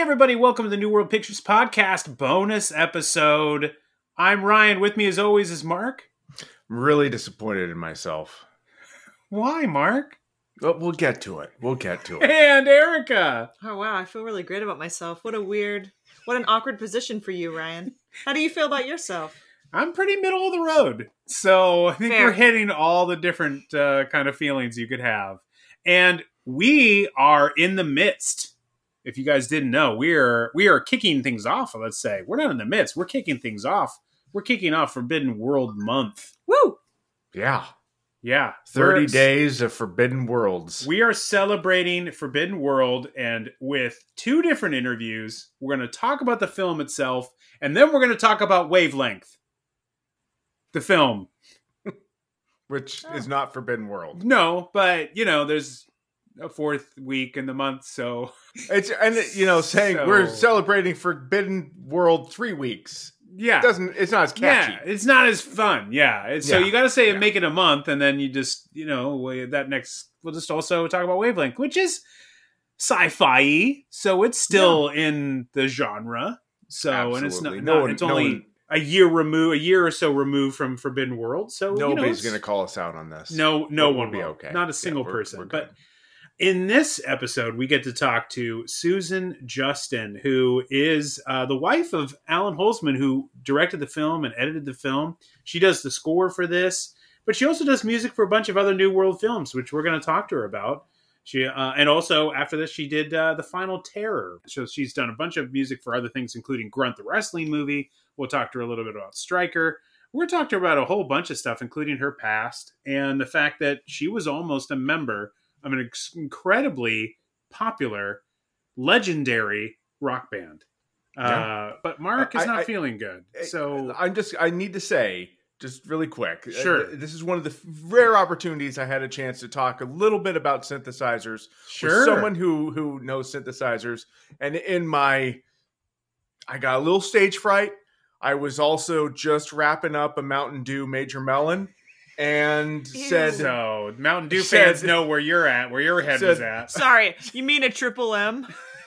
everybody, welcome to the New World Pictures Podcast bonus episode. I'm Ryan. With me, as always, is Marc. I'm really disappointed in myself. Why, Marc? But we'll get to it. We'll get to it. And Erica. Oh wow, I feel really great about myself. What a weird, what an awkward position for you, Ryan. How do you feel about yourself? I'm pretty middle of the road. So I think Fair. we're hitting all the different uh, kind of feelings you could have. And we are in the midst. If you guys didn't know, we're we are kicking things off, let's say. We're not in the midst. We're kicking things off. We're kicking off Forbidden World Month. Woo! Yeah. Yeah. 30 We're- days of Forbidden Worlds. We are celebrating Forbidden World and with two different interviews. We're going to talk about the film itself and then we're going to talk about Wavelength. The film. which Oh. is not Forbidden World. No, but you know, there's a fourth week in the month, so It's and you know saying So- we're celebrating Forbidden World 3 weeks. yeah. It doesn't it's not as catchy. Yeah, it's not as fun. Yeah. It's, So you got to say Yeah. make it a month and then you just, you know, that next we'll just also talk about Wavelength, which is sci-fi, so it's still in the genre. So and it's not, Absolutely. not- one- it's no only one- a year remove a year or so removed from Forbidden World. So you know, Nobody's going to call us out on this. No, no We'll one be okay. Not a Yeah, single we're- person. we're but good. In this episode, we get to talk to Susan Justin, who is uh, the wife of Allan Holzman, who directed the film and edited the film. She does the score for this, but she also does music for a bunch of other New World films, which we're going to talk to her about. She uh, and also after this, she did uh, the Final Terror. So she's done a bunch of music for other things, including Grunt the wrestling movie. We'll talk to her a little bit about Stryker. We're going to talk to her about a whole bunch of stuff, including her past and the fact that she was almost a member of an ex- incredibly popular, legendary rock band. Uh, but Marc is I- not I- feeling good. So I'm just I need to say just really quick. uh, Sure. This is one of the rare opportunities I had a chance to talk a little bit about synthesizers sure. with someone who who knows synthesizers and in my i got a little stage fright i was also just wrapping up a mountain dew major melon and Ew. said so Mountain Dew Said- fans know where you're at, where your head Said- was at. Sorry, you mean a triple M?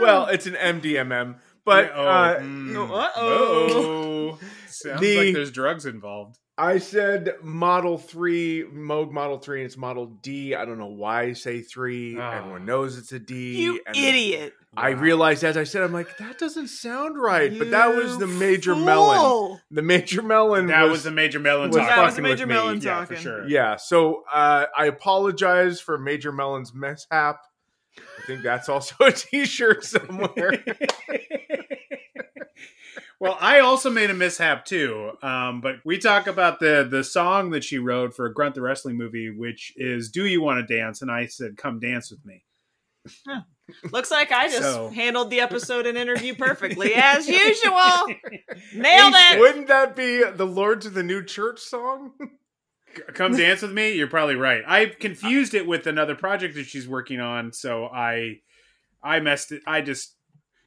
well it's an mdmm but oh, uh, mm. Uh-oh. Uh-oh. Sounds The- like there's drugs involved. I said model 3 moog model 3 and it's model d i don't know why i say 3 Ah. everyone knows it's a d You and idiot! i Wow. realized as i said i'm like that doesn't sound right but that was the major melon the major melon That was, was the major melon was talking. That was a fucking with major me. melon Yeah, for sure. Yeah, so uh, I apologize for Major Melon's mishap. I think that's also a T-shirt somewhere. well, I also made a mishap too. Um, but we talk about the the song that she wrote for Grunt the Wrestling movie, which is "Do You Want to Dance?" And I said, "Come dance with me." Looks like I just So- handled the episode and interview perfectly as usual. Nailed it. Wouldn't that be the Lords of the New Church song? Come dance with me. You're probably right. I confused it with another project that she's working on, so I I messed it. I just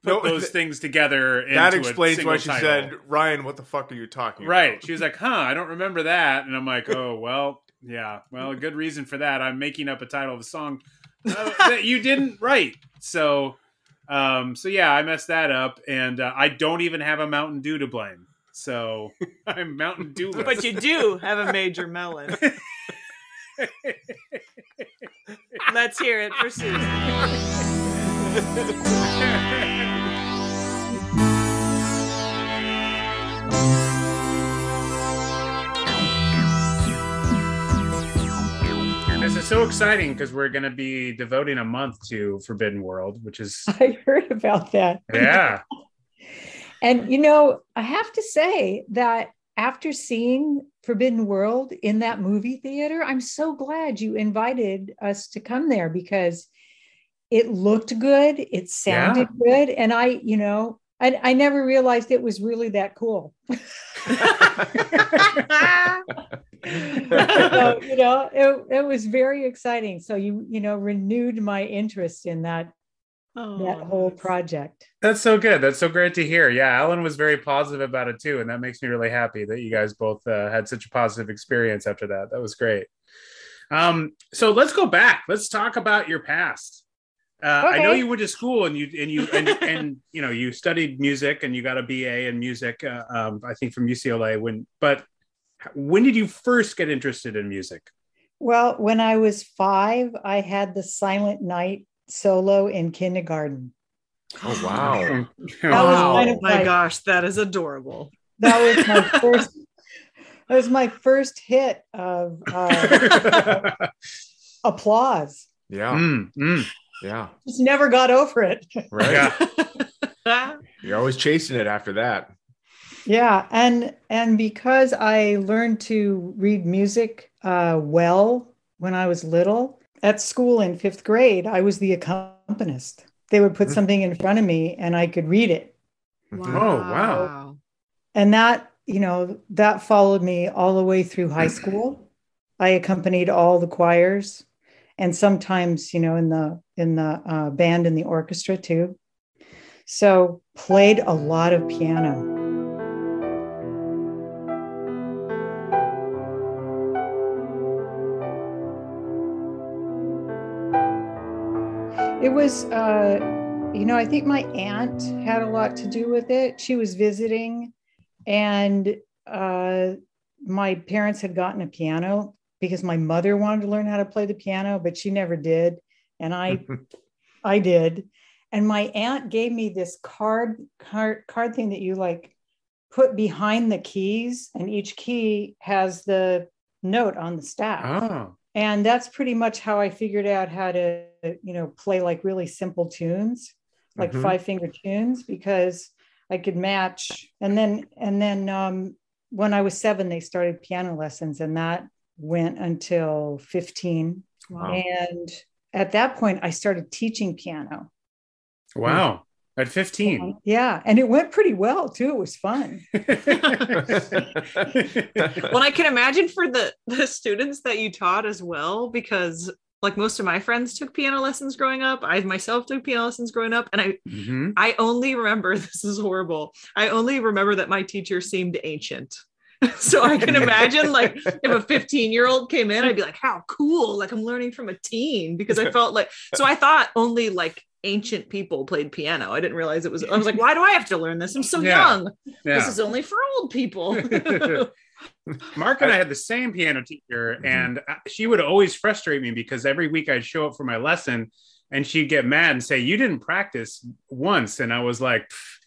put No, those th- things together. That a explains single why she title. said, "Ryan, what the fuck are you talking Right. about?" She was like, huh, I don't remember that. And I'm like, oh, well, yeah. Well, a good reason for that. I'm making up a title of a song uh, that you didn't write. So, um, so yeah, I messed that up. And uh, I don't even have a Mountain Dew to blame. So I'm Mountain Dew. But you do have a major melon. Let's hear it for Susan. Is so exciting because we're going to be devoting a month to Forbidden World, which is, I heard about that. yeah. And you know, I have to say that after seeing Forbidden World in that movie theater, I'm so glad you invited us to come there because it looked good, it sounded good, and I, you know, I, I never realized it was really that cool. so, you know, it, it was very exciting. So you, you know, renewed my interest in that Oh, that whole project. That's so good. That's so great to hear. Yeah, Allan was very positive about it too, and that makes me really happy that you guys both uh, had such a positive experience after that. That was great. Um, so let's go back. Let's talk about your past. Uh, I know you went to school and you and you and, and you know you studied music and you got a BA in music. Uh, um, I think from UCLA. When but when did you first get interested in music? Well, when I was five, I had the Silent Night solo in kindergarten. Oh wow. That was Wow. kind of my like- gosh, that is adorable. That was my first. That was my first hit of uh, applause. Yeah. Mm, mm. Yeah. Just never got over it. Right. Yeah. You're always chasing it after that. Yeah, and and because I learned to read music uh, well when I was little at school in fifth grade, I was the accompanist. They would put Mhm. something in front of me, and I could read it, Mhm. Oh, wow. and that you know that followed me all the way through high school. I accompanied all the choirs, and sometimes you know in the in the uh, band and the orchestra too. So played a lot of piano. It was, uh, you know, I think my aunt had a lot to do with it. She was visiting, and uh, my parents had gotten a piano because my mother wanted to learn how to play the piano, but she never did, and I, I did. And my aunt gave me this card, card, card thing that you like put behind the keys, and each key has the note on the staff Oh. And that's pretty much how i figured out how to you know play like really simple tunes like Mhm. five finger tunes because i could match and then and then um, when i was seven they started piano lessons and that went until 15 Wow. and at that point i started teaching piano Wow. At 15. yeah and it went pretty well too it was fun well, I can imagine for the the students that you taught as well, because like most of my friends took piano lessons growing up. I myself took piano lessons growing up, and I Mhm. I only remember this is horrible. I only remember that my teacher seemed ancient. so I can imagine like if a 15 year old came in, I'd be like, how cool. Like I'm learning from a teen because I felt like so I thought only like ancient people played piano. I didn't realize it was I was like, why do I have to learn this? I'm so Yeah. young. Yeah. This is only for old people. Marc and I had the same piano teacher, Mhm. and uh, she would always frustrate me because every week I'd show up for my lesson and she'd get mad and say, You didn't practice once. And I was like, "Pff,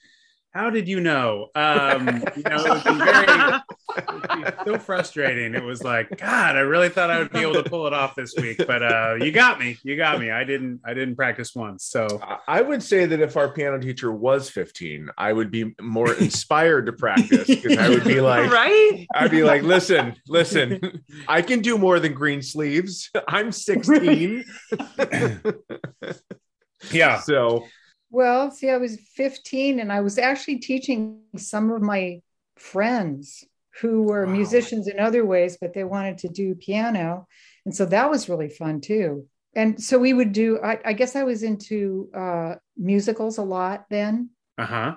How did you know? Um, you know, it would be very it would be so frustrating. It was like, God, I really thought I would be able to pull it off this week, but uh, you got me. You got me. I didn't. I didn't practice once. So I- I would say that if our piano teacher was 15, I would be more inspired to practice because I would be like, right? I'd be like, listen, listen, I can do more than Greensleeves. I'm 16. yeah, So, Well, see, I was 15 and I was actually teaching some of my friends who were Wow. musicians in other ways, but they wanted to do piano. And so that was really fun too. And so we would do, I, I guess I was into uh, musicals a lot then. uh huh.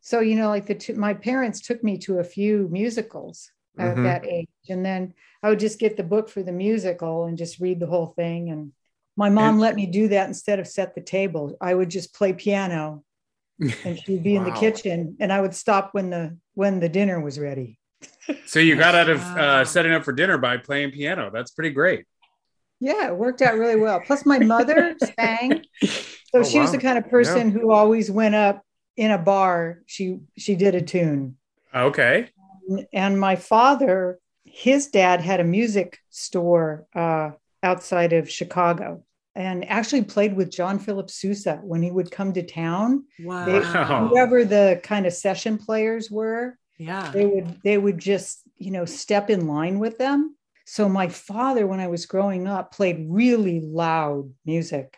So, you know, like the two, my parents took me to a few musicals at Mhm. that age. And then I would just get the book for the musical and just read the whole thing. And my mom And- let me do that instead of set the table. I would just play piano and she'd be in the kitchen and I would stop when the when the dinner was ready. So you got out of uh, setting up for dinner by playing piano. That's pretty great. Yeah, it worked out really well. Plus my mother sang. So Oh, she was the kind of person who always went up in a bar. She she did a tune. Okay. and my father his dad had a music store uh, outside of chicago and actually played with john philip sousa when he would come to town Wow. Wow. whoever the kind of session players were Yeah. they would they would just you know step in line with them so my father when i was growing up played really loud music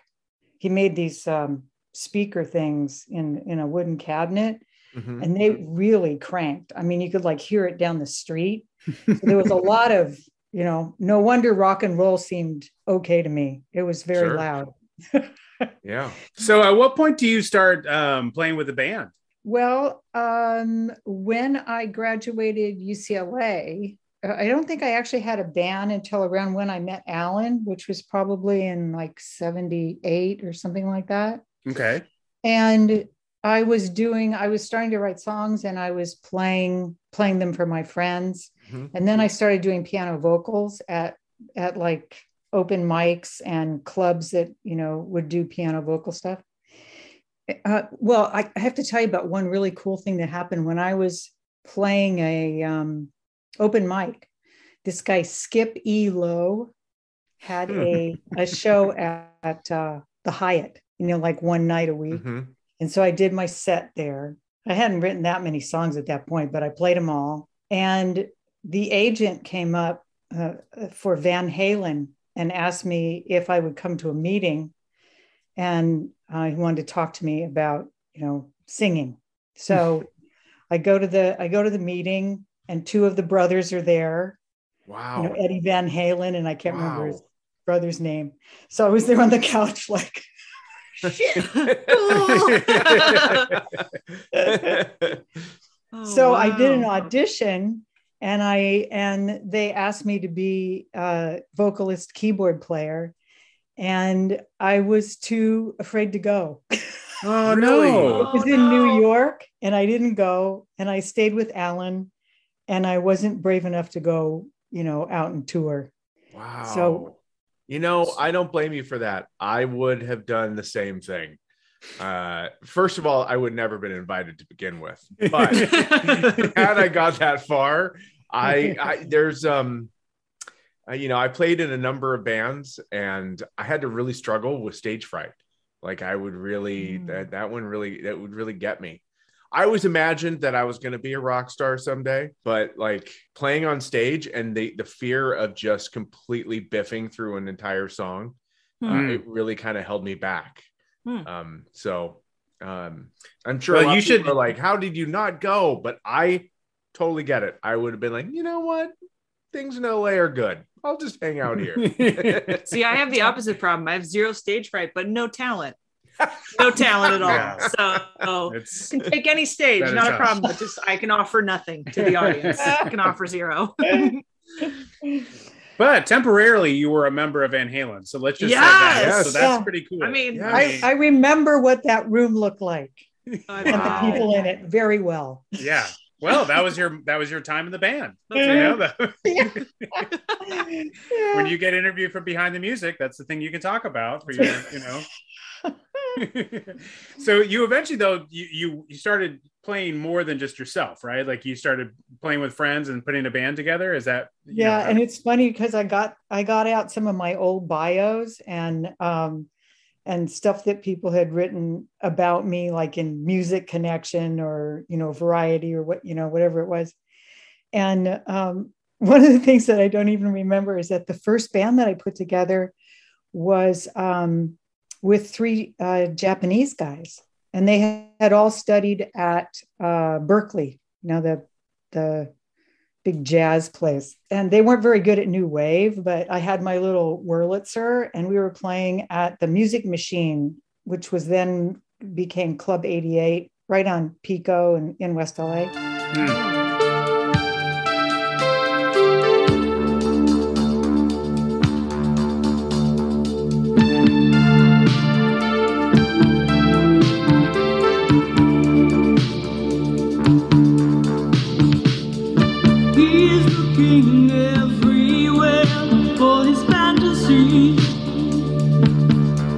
he made these um, speaker things in in a wooden cabinet mhm. and they really cranked. I mean, you could like hear it down the street. So there was a lot of, you know, no wonder rock and roll seemed okay to me. It was very Sure. loud. yeah. So at what point do you start um, playing with the band? Well, um, when I graduated UCLA, I don't think I actually had a band until around when I met Allan, which was probably in like 78 or something like that. Okay. And I was doing, I was starting to write songs and I was playing, playing them for my friends. Mhm. And then I started doing piano vocals at, at like open mics and clubs that, you know, would do piano vocal stuff. Uh, well, I, I have to tell you about one really cool thing that happened when I was playing a um, open mic. This guy Skip E. Lowe had a a show at, at uh, the Hyatt, you know, like one night a week. Mhm. And so I did my set there. I hadn't written that many songs at that point, but I played them all. And the agent came up uh, for Van Halen and asked me if I would come to a meeting. And uh, he wanted to talk to me about, you know, singing. So I go to the I go to the meeting, and two of the brothers are there. Wow. You know, Eddie Van Halen, and I can't remember his brother's name. So I was there on the couch, like, Oh, so I did an audition and I and they asked me to be a vocalist keyboard player and I was too afraid to go. Oh Really? no. it was Oh, in no. New York and I didn't go and I stayed with Allan and I wasn't brave enough to go, you know, out and tour. wow. So- you know, I don't blame you for that. I would have done the same thing. Uh, first of all, I would never have been invited to begin with. But had I got that far, I, I there's um uh, you know, I played in a number of bands and I had to really struggle with stage fright. Like I would really Mm. that that one really that would really get me. I always imagined that I was going to be a rock star someday, but like playing on stage and the the fear of just completely biffing through an entire song, uh, Hmm. it really kind of held me back. Hmm. Um, so um, I'm sure Well, you should- are like, "How did you not go?" But I totally get it. I would have been like, you know what, things in LA are good. I'll just hang out here. See, I have the opposite problem. I have zero stage fright, but no talent. No talent at all. Yeah. So It's I can take any stage, not a tough. problem. But just I can offer nothing to the audience. I can offer zero. but temporarily you were a member of Van Halen. So let's just say that. Yes. So that's Yeah. pretty cool. I mean, Yeah. I, I remember what that room looked like I and the people in it very well. yeah. Well, that was your that was your time in the band. You That's know, that- Yeah. when you get interviewed from behind the music, that's the thing you can talk about for your, you know. so you eventually though you, you you started playing more than just yourself, right? Like you started playing with friends and putting a band together. Is that you yeah know, and it's funny because i got i got out some of my old bios and um and stuff that people had written about me like in music connection or you know variety or what you know whatever it was and um one of the things that i don't even remember is that the first band that i put together was um with three uh, japanese guys and they had all studied at uh, Berklee you know the the big jazz place. And they weren't very good at new wave, but I had my little Wurlitzer and we were playing at the Music Machine, which was then became Club 88 right on Pico and in West LA. Hmm.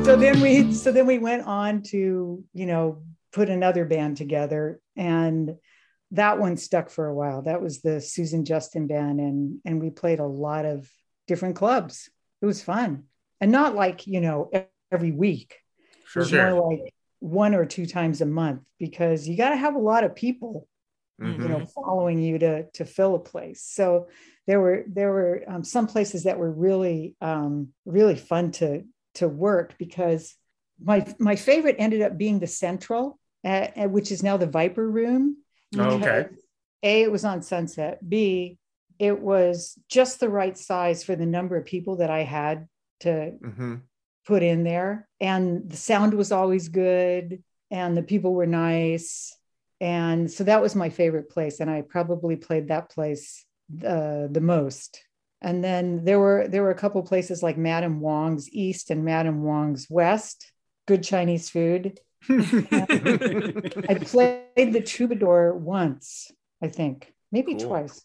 So then we so then we went on to, you know, put another band together and that one stuck for a while. That was the Susan Justin band and and we played a lot of different clubs. It was fun. And not like, you know, every week. It Sure. was Sure. more like one or two times a month because you got to have a lot of people Mhm. you know following you to to fill a place so there were there were um, some places that were really um, really fun to to work because my my favorite ended up being the central uh, uh, which is now the viper room. Oh, okay. a it was on sunset. B it was just the right size for the number of people that i had to Mhm. put in there. And the sound was always good and the people were nice. And so that was my favorite place. And i probably played that place the the most. And then there were there were a couple places like Madame Wong's East and Madame Wong's West, good Chinese food. I played the troubadour once, I think, maybe Cool. twice.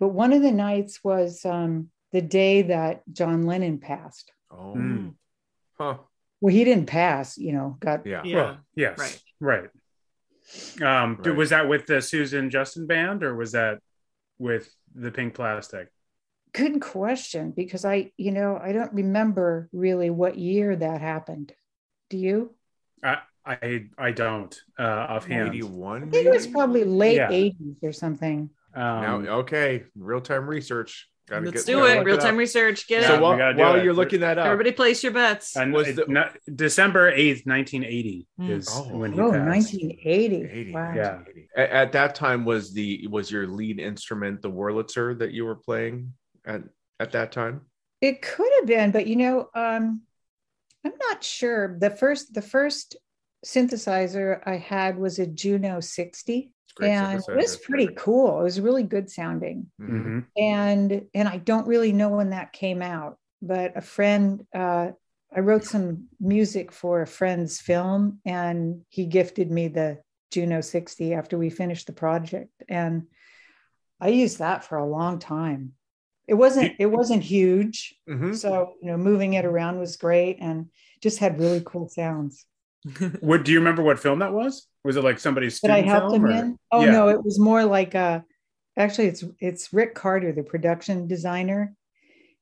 But one of the nights was um, the day that John Lennon passed. Oh, Mm. huh. Well, he didn't pass, you know, got Yeah. Yeah. Well, yes, Right. right. Um, Right. was that with the Susan Justin band or was that with the Pink Plastic? good question because I, you know, I don't remember really what year that happened. Do you? I I, I don't uh, offhand. 81. I think it was probably late Yeah. 80s or something. Now, Um, okay, real time research. Gotta Let's get- do it. Real up. time research. Get Yeah, So it. we while, while it. you're looking that up, Everybody place your bets. and was it- the- not- December eighth, nineteen eighty Hmm. is Oh. when he Oh, passed. 1980. 80, Wow. Yeah. At, at that time, was the was your lead instrument the Wurlitzer that you were playing at at that time? It could have been, but you know, um, I'm not sure. The first, the first synthesizer I had was a Juno 60, It's a great and it was pretty cool. It was really good sounding. Mhm. Mhm. and and I don't really know when that came out, but a friend, uh, I wrote some music for a friend's film, and he gifted me the Juno 60 after we finished the project, and I used that for a long time. It wasn't it wasn't huge, Mhm. so you know moving it around was great, and just had really cool sounds. What do you remember? What film that was? Was it like somebody's Did I help film? him or- in? Oh Yeah. no, it was more like uh actually it's it's Rick Carter, the production designer.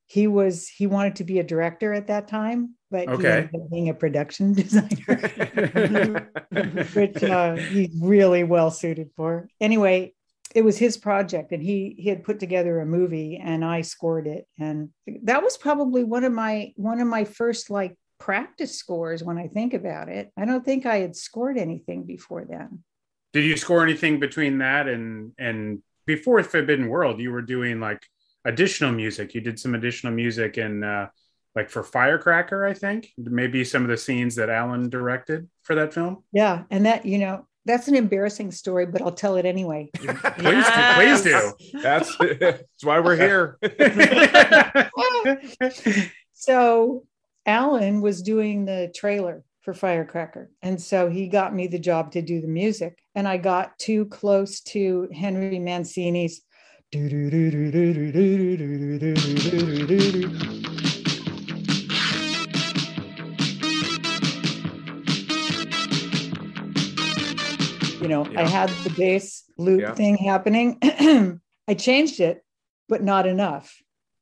He was he wanted to be a director at that time, but he Okay. ended up being a production designer, which uh, he's really well suited for. Anyway, it was his project, and he he had put together a movie, and I scored it, and that was probably one of my one of my first like practice scores when I think about it. I don't think I had scored anything before then. Did you score anything between that and and before Forbidden World? You were doing like additional music. You did some additional music and uh, like for Firecracker, I think. Maybe some of the scenes that Allan directed for that film. Yeah, and that you know that's an embarrassing story, but I'll tell it anyway. Please do. Please do. That's that's why we're here. So Allan was doing the trailer for Firecracker, and so he got me the job to do the music, and I got too close to Henry Mancini's. You know, I had the bass loop Yeah. thing happening. I changed it, but not enough.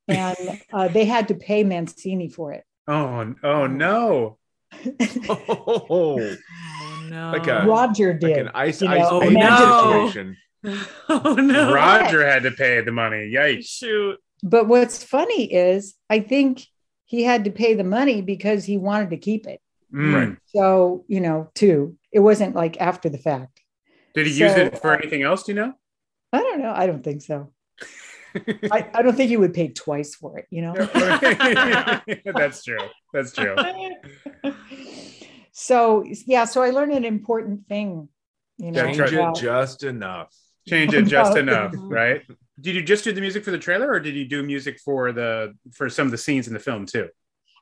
And uh, they had to pay Mancini for it. Oh, oh no. oh, Oh no. Like a- Roger like did. an ice You ice know, no. situation. oh no. Roger had to pay the money. Yikes. Shoot. But what's funny is I think he had to pay the money because he wanted to keep it. Mm. Right. So, you know, too, it wasn't like after the fact. Did he use it for anything else? Do you know? I don't know. I don't think so. I, I don't think he would pay twice for it, you know? That's true. That's true. so, yeah, so I learned an important thing, you know. Change try- it just enough. Change it just enough, right? Did you just do the music for the trailer, or did you do music for the for some of the scenes in the film too?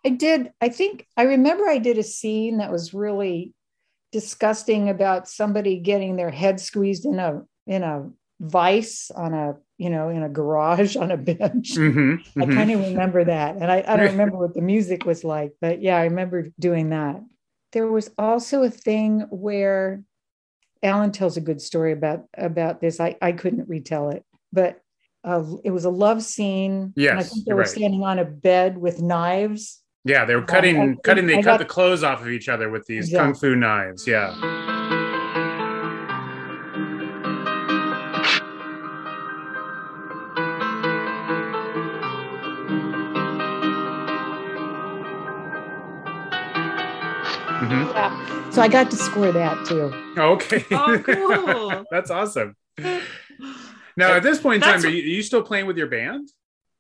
I did. I think I remember I did a scene that was really disgusting about somebody getting their head squeezed in a in a vice on a you know in a garage on a bench. Mm-hmm, I kind of remember that, and I, I don't remember what the music was like, but yeah, I remember doing that. There was also a thing where Allan tells a good story about about this. I I couldn't retell it, but uh, it was a love scene. and I think they were right. standing on a bed with knives. Yeah, they were cutting, cutting. They I cut got- the clothes off of each other with these Yeah. kung fu knives. Yeah. Yeah. So I got to score that too. Okay. Oh, cool. That's awesome. Now, at this point in time, are you, are you still playing with your band?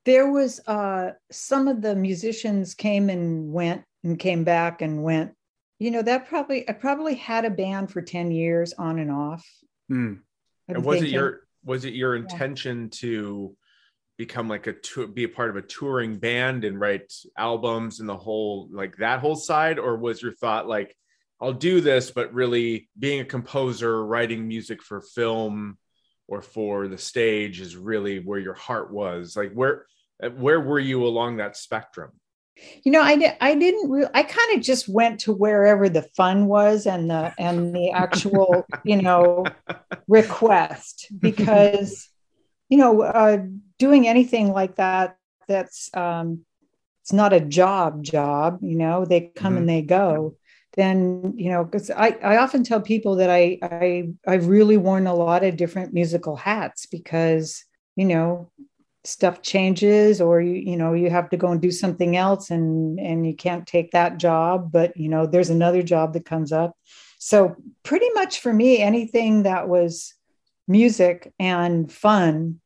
There was uh some of the musicians came and went and came back and went. You know, that probably I probably had a band for 10 years on and off. Hmm. I'm And was it your was it your intention to become like a to be a part of a touring band and write albums and the whole like that whole side, or was your thought like, I'll do this, but really being a composer, writing music for film or for the stage is really where your heart was. Like where where were you along that spectrum? You know, I di- I didn't re- I kind of just went to wherever the fun was and the and the actual, you know, request because you know, uh doing anything like that that's um it's not a job job, you know, they come and they go. Then, you know, because I, I often tell people that I I I've really worn a lot of different musical hats because, you know, stuff changes or you you know you have to go and do something else and and you can't take that job but you know there's another job that comes up. So pretty much for me anything that was music and fun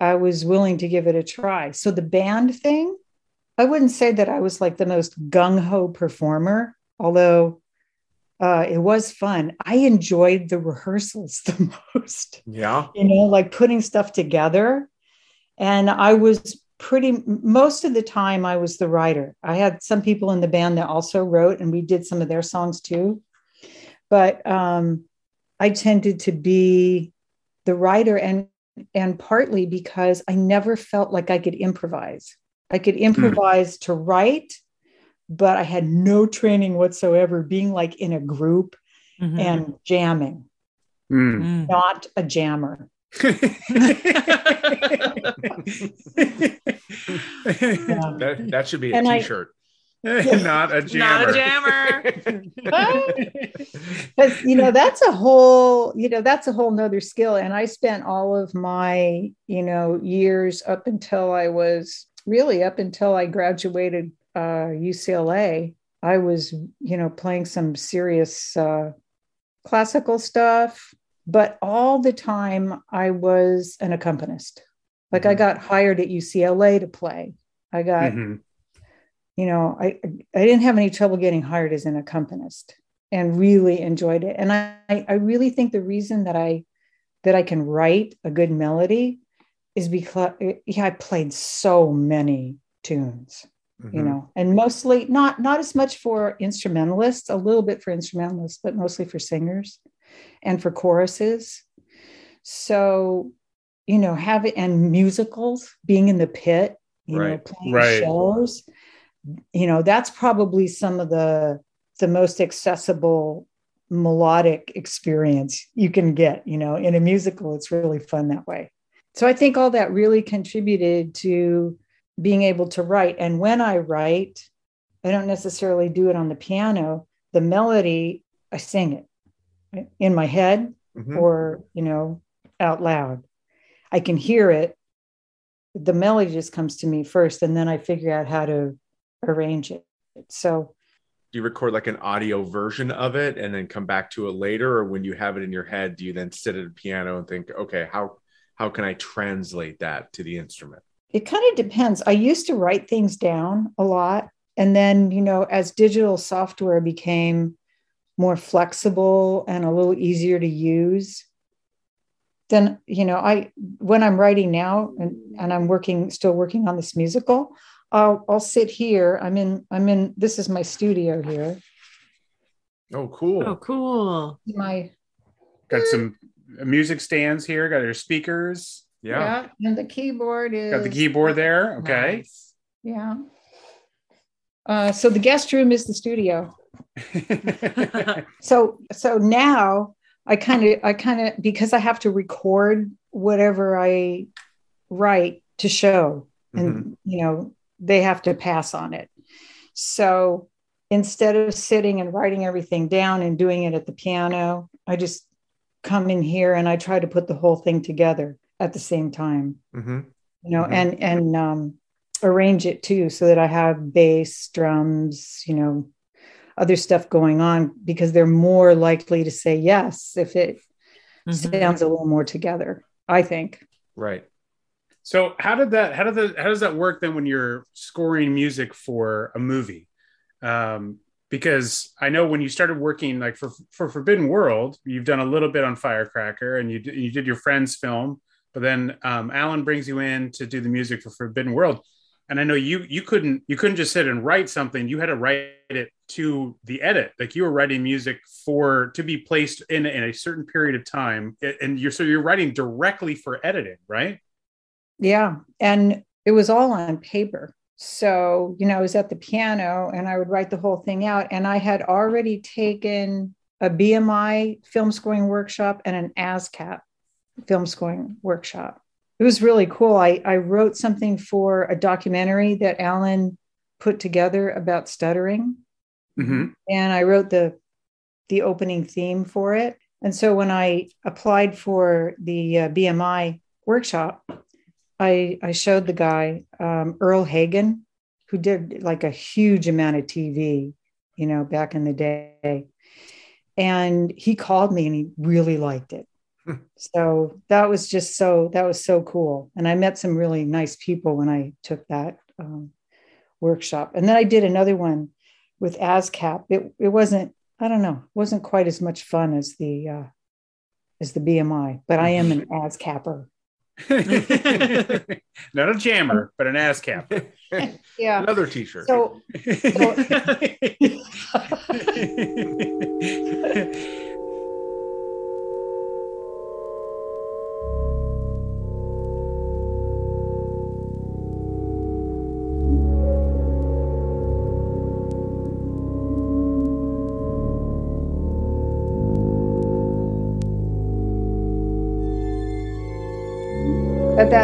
i was willing to give it a try. So the band thing i wouldn't say that i was like the most gung-ho performer although uh, it was fun. I enjoyed the rehearsals the most. Yeah. you know like putting stuff together. And i was pretty most of the time i was the writer. I had some people in the band that also wrote and we did some of their songs too. But um, i tended to be the writer and and partly because i never felt like i could improvise. I could improvise to write but i had no training whatsoever being like in a group Mhm. and jamming Mm. Mm. not a jammer That, that should be a And I- shirt Not a jammer. Not a jammer. but you know that's a whole you know that's a whole nother skill and i spent all of my you know years up until i was really up until i graduated uh, ucla i was you know playing some serious uh, classical stuff but all the time i was an accompanist like i Mhm. got hired at ucla to play i got Mhm. you know, I I didn't have any trouble getting hired as an accompanist and really enjoyed it. And I I really think the reason that I that I can write a good melody is because yeah, I played so many tunes, you Mhm. know, and mostly not not as much for instrumentalists, a little bit for instrumentalists, but mostly for singers and for choruses. So, you know, have and musicals, being in the pit, you know, playing Right. shows you know that's probably some of the the most accessible melodic experience you can get you know in a musical it's really fun that way so i think all that really contributed to being able to write. And when i write i don't necessarily do it on the piano. The melody i sing it in my head Mhm. or you know out loud. I can hear it. The melody just comes to me first and then i figure out how to arrange it. So do you record like an audio version of it and then come back to it later? Or when you have it in your head do you then sit at a piano and think okay how how can i translate that to the instrument it kind of depends i used to write things down a lot and then you know as digital software became more flexible and a little easier to use then you know i when i'm writing now and, and i'm working still working on this musical I'll, I'll sit here i'm in i'm in this is my studio here oh cool Oh, cool. my Got some music stands here. Got your speakers. Yeah, and the keyboard is Got the keyboard there. Okay. Nice. yeah uh, so the guest room is the studio so so now i kind of i kind of because i have to record whatever i write to show and you know they have to pass on it so instead of sitting and writing everything down and doing it at the piano i just come in here and i try to put the whole thing together at the same time hmm you know Mhm. and and um arrange it too so that i have bass drums you know other stuff going on because they're more likely to say yes if it Mhm. sounds a little more together i think right So how did that how did the how does that work then when you're scoring music for a movie? Um, because I know when you started working like for for Forbidden World, you've done a little bit on Firecracker and you you did your friend's film, but then um, Allan brings you in to do the music for Forbidden World, and I know you you couldn't you couldn't just sit and write something. You had to write it to the edit. Like you were writing music for to be placed in in a certain period of time, and you're so you're writing directly for editing, right? Yeah. And it was all on paper. So, you know, I was at the piano and I would write the whole thing out. And I had already taken a BMI film scoring workshop and an ASCAP film scoring workshop. It was really cool. I, I wrote something for a documentary that Allan put together about stuttering. Mm-hmm. And I wrote the the opening theme for it. And so when I applied for the uh, BMI workshop, I I showed the guy um, Earle Hagen, who did like a huge amount of TV, you know, back in the day, and he called me and he really liked it. So that was just so that was so cool, and I met some really nice people when I took that um, workshop, and then I did another one with ASCAP. It it wasn't I don't know wasn't quite as much fun as the uh, as the BMI, but I am an ASCAPper. Not a jammer, but an ass cap. Yeah. Another T-shirt. So at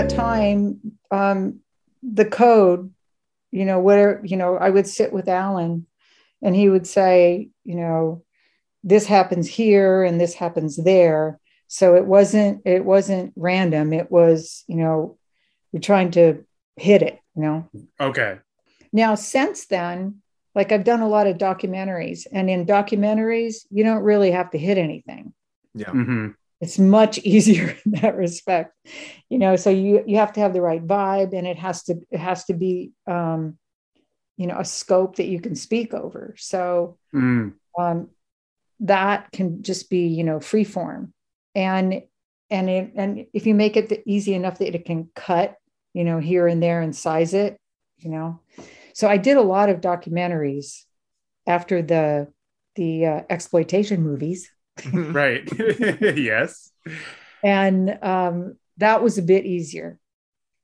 that time, um, the code, you know, where, you know, I would sit with Allan and he would say, you know, this happens here and this happens there. So it wasn't, it wasn't random. It was, you know, you're trying to hit it, you know. okay. Now, since then, like I've done a lot of documentaries, and in documentaries, you don't really have to hit anything. yeah. hmm It's much easier in that respect, you know. So you you have to have the right vibe, and it has to it has to be, um, you know, a scope that you can speak over. So Mm. um, that can just be you know free form, and and it, and if you make it easy enough that it can cut, you know, here and there and size it, you know. So I did a lot of documentaries after the the uh, exploitation movies, Right. yes. and um, that was a bit easier.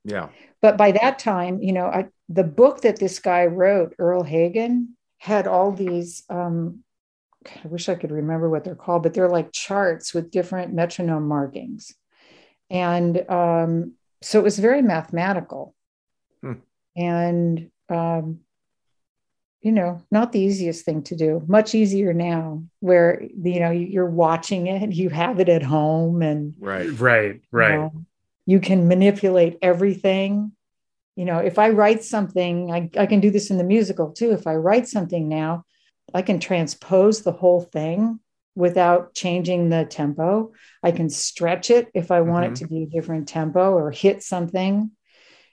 yeah. But by that time, you know, I, the book that this guy wrote, Earle Hagen, had all these. Um, I wish I could remember what they're called, but they're like charts with different metronome markings, and um, so it was very mathematical, Hmm. and um, you know, not the easiest thing to do. Much easier now, where you know you're watching it, you have it at home, and Right. Right. you Right. know, you can manipulate everything. You know, if I write something, I, I can do this in the musical too. If I write something now, I can transpose the whole thing without changing the tempo. I can stretch it if I want Mhm. it to be a different tempo or hit something,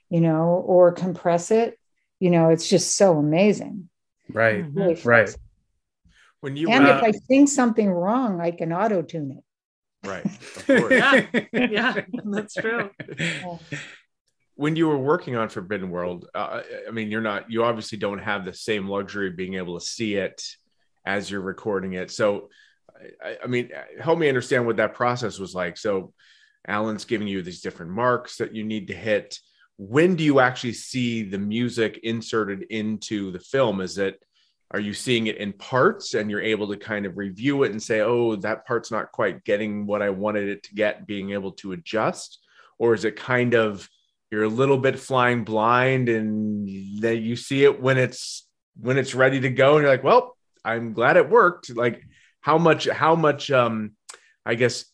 you know, or compress it. You know, it's just so amazing. Right. Really Right. When you And uh, if I sing something wrong, I can auto tune it. right, of course. Yeah. Yeah, that's true. when you were working on Forbidden World, uh, I mean, you're not, you obviously don't have the same luxury of being able to see it as you're recording it. So, I, I mean, help me understand what that process was like. So, Allan's giving you these different marks that you need to hit. When do you actually see the music inserted into the film? Is it, are you seeing it in parts and you're able to kind of review it and say, oh, that part's not quite getting what I wanted it to get, being able to adjust? Or is it kind of, you're a little bit flying blind and then you see it when it's when it's ready to go and you're like well i'm glad it worked like how much how much um i guess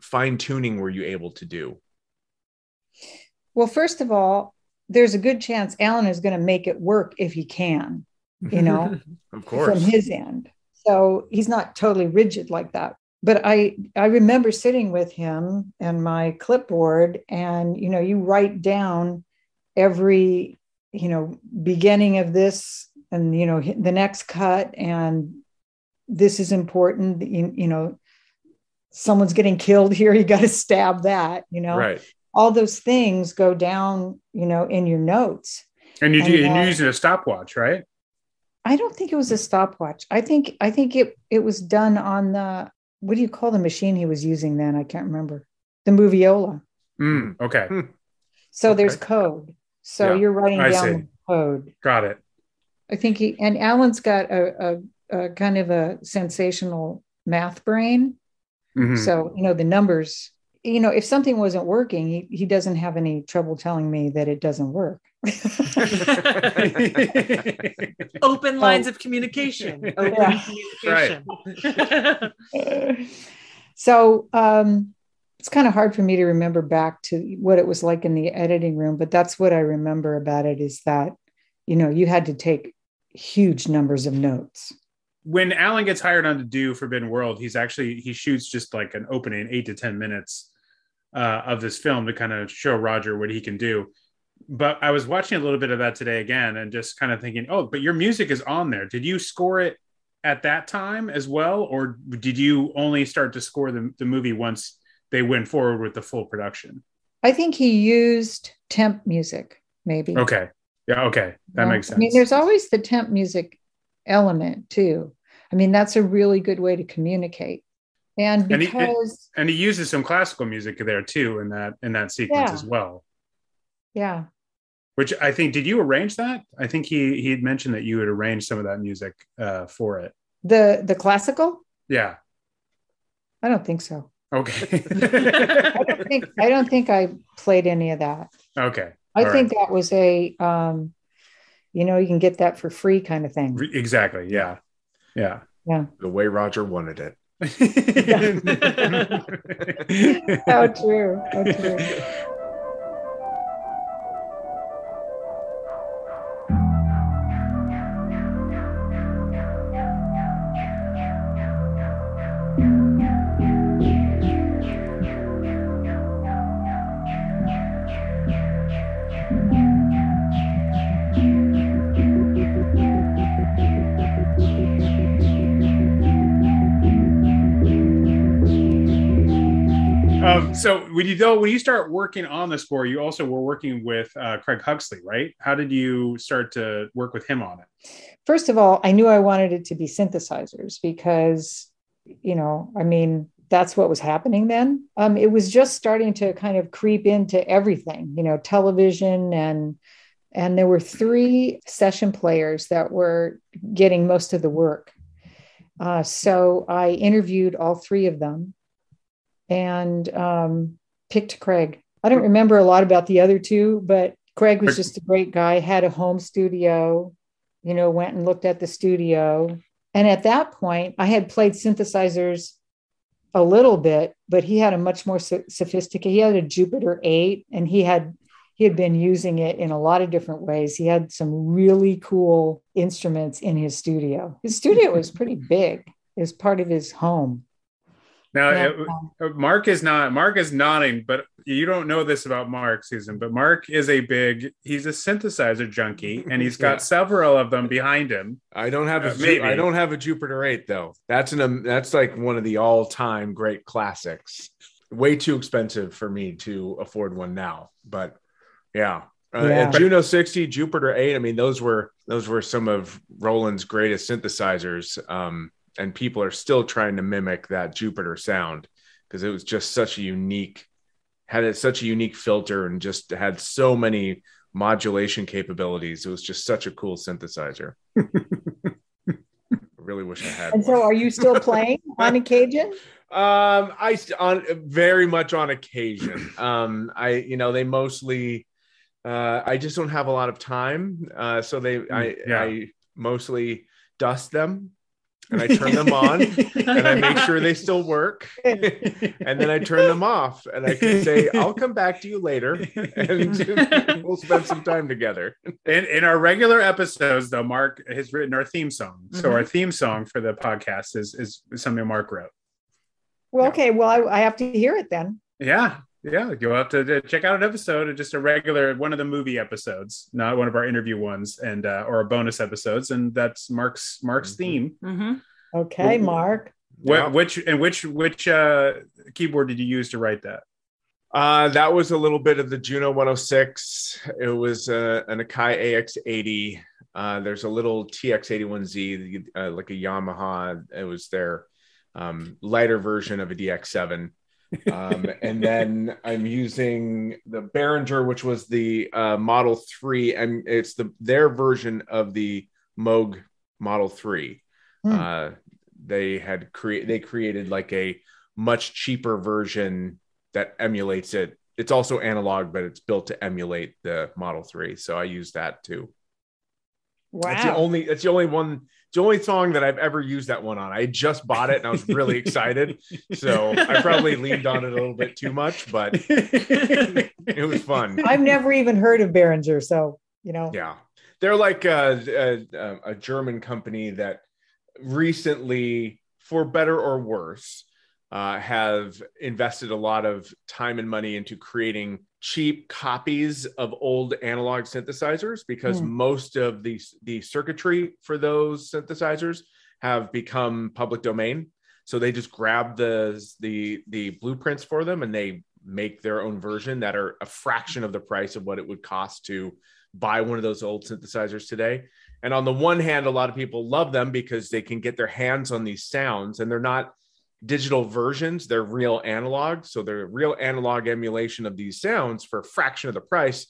fine tuning were you able to do Well, first of all, there's a good chance Allan is going to make it work if he can, you know, of course, from his end. So he's not totally rigid like that. But I I remember sitting with him and my clipboard, and you know, you write down every you know beginning of this, and you know the next cut, and this is important. You, you know, someone's getting killed here. You got to stab that. You know, right all those things go down, you know, in your notes. And you do, And, and uh, you're using a stopwatch, right? I don't think it was a stopwatch. I think I think it it was done on the what do you call the machine he was using then? I can't remember. The Moviola. Mm, okay, So there's code. So Yeah, you're writing I down see. code. got it. I think he and Allan's got a, a, a kind of a sensational math brain. Mhm. So, you know, the numbers, you know, if something wasn't working, he, he doesn't have any trouble telling me that it doesn't work. Open Oh. lines of communication. Open Yeah. communication. so um, it's kind of hard for me to remember back to what it was like in the editing room, but that's what I remember about it is that, you know, you had to take huge numbers of notes. when Allan gets hired on to do Forbidden World, he's actually he shoots just like an opening eight to ten minutes uh, of this film to kind of show Roger what he can do. But I was watching a little bit of that today again, and just kind of thinking, oh, but your music is on there. Did you score it at that time as well, or did you only start to score the, the movie once they went forward with the full production? I think he used temp music, maybe. Okay, yeah, okay, that Yeah. makes sense. I mean, there's always the temp music element too. I mean, that's a really good way to communicate. And And he- because, and he uses some classical music there too in that in that sequence Yeah. as well. yeah, Which I think, did you arrange that? I think he he had mentioned that you had arranged some of that music uh, for it. the the classical, Yeah. I don't think so. Okay. I don't think I don't think I played any of that. okay. I All think that was a, um, you know, you can get that for free kind of thing. Re- Exactly. Yeah. Yeah. the way Roger wanted it. How oh, true. How true. so when you go when you start working on the score, you also were working with uh, Craig Huxley, right? How did you start to work with him on it? First of all, I knew I wanted it to be synthesizers because, you know, I mean, that's what was happening then. Um, it was just starting to kind of creep into everything, you know, television and and there were three session players that were getting most of the work. Uh, so I interviewed all three of them and um, picked Craig. I don't remember a lot about the other two, but Craig was just a great guy, had a home studio, you know, went and looked at the studio. And at that point, I had played synthesizers a little bit, but he had a much more sophisticated, he had a Jupiter 8 and he had he had been using it in a lot of different ways. He had some really cool instruments in his studio. His studio was pretty big. It was part of his home. Now, Yeah. uh, Marc is not. Marc is nodding, but you don't know this about Marc, Susan. But Marc is a big. He's a synthesizer junkie, and he's got Yeah. several of them behind him. I don't have a Uh, Ju- maybe. I don't have a Jupiter 8 though. That's an um, that's like one of the all-time great classics. Way too expensive for me to afford one now, but yeah. Uh, Yeah. and Juno 60, Jupiter 8, I mean those were those were some of Roland's greatest synthesizers um and people are still trying to mimic that Jupiter sound because it was just such a unique had it such a unique filter and just had so many modulation capabilities. It was just such a cool synthesizer. I really wish I had. And so are you still playing on occasion? Um, I on very much on occasion. Um, I you know they mostly. Uh, I just don't have a lot of time, uh, so they I yeah. I mostly dust them, and I turn them on, and I make sure they still work, and then I turn them off, and I can say I'll come back to you later, and we'll spend some time together. In, in our regular episodes, though, Marc has written our theme song. So Mm-hmm. our theme song for the podcast is is something Marc wrote. Well, okay. Well, I, I have to hear it then. Yeah, yeah. You'll have to check out an episode, of just a regular one of the movie episodes, not one of our interview ones, and uh, or a bonus episodes, and that's Marc's Marc's Mhm. theme. hmm Okay, Well, Marc. Wh- Yeah. Which and which which uh, keyboard did you use to write that? Uh, that was a little bit of the Juno 106. It was uh, an Akai AX80. Uh, there's a little TX81Z, uh, like a Yamaha. It was their um, lighter version of a DX7. Um, and then I'm using the Behringer, which was the uh, Model D, and it's the their version of the Moog Model D. Hmm. Uh, they had create they created like a much cheaper version that emulates it. It's also analog, but it's built to emulate the Model D. So I use that too. Wow. That's the only that's the only one the only song that I've ever used that one on. I just bought it and I was really excited. So I probably leaned on it a little bit too much, but it was fun. I've never even heard of Behringer, so you know. Yeah. They're like a, a, a German company that recently, for better or worse, uh, have invested a lot of time and money into creating cheap copies of old analog synthesizers because Hmm. most of the, the circuitry for those synthesizers have become public domain. So they just grab the, the, the blueprints for them and they make their own version that are a fraction of the price of what it would cost to buy one of those old synthesizers today. And on the one hand, a lot of people love them because they can get their hands on these sounds and they're not digital versions, they're real analog. So they're real analog emulation of these sounds for a fraction of the price.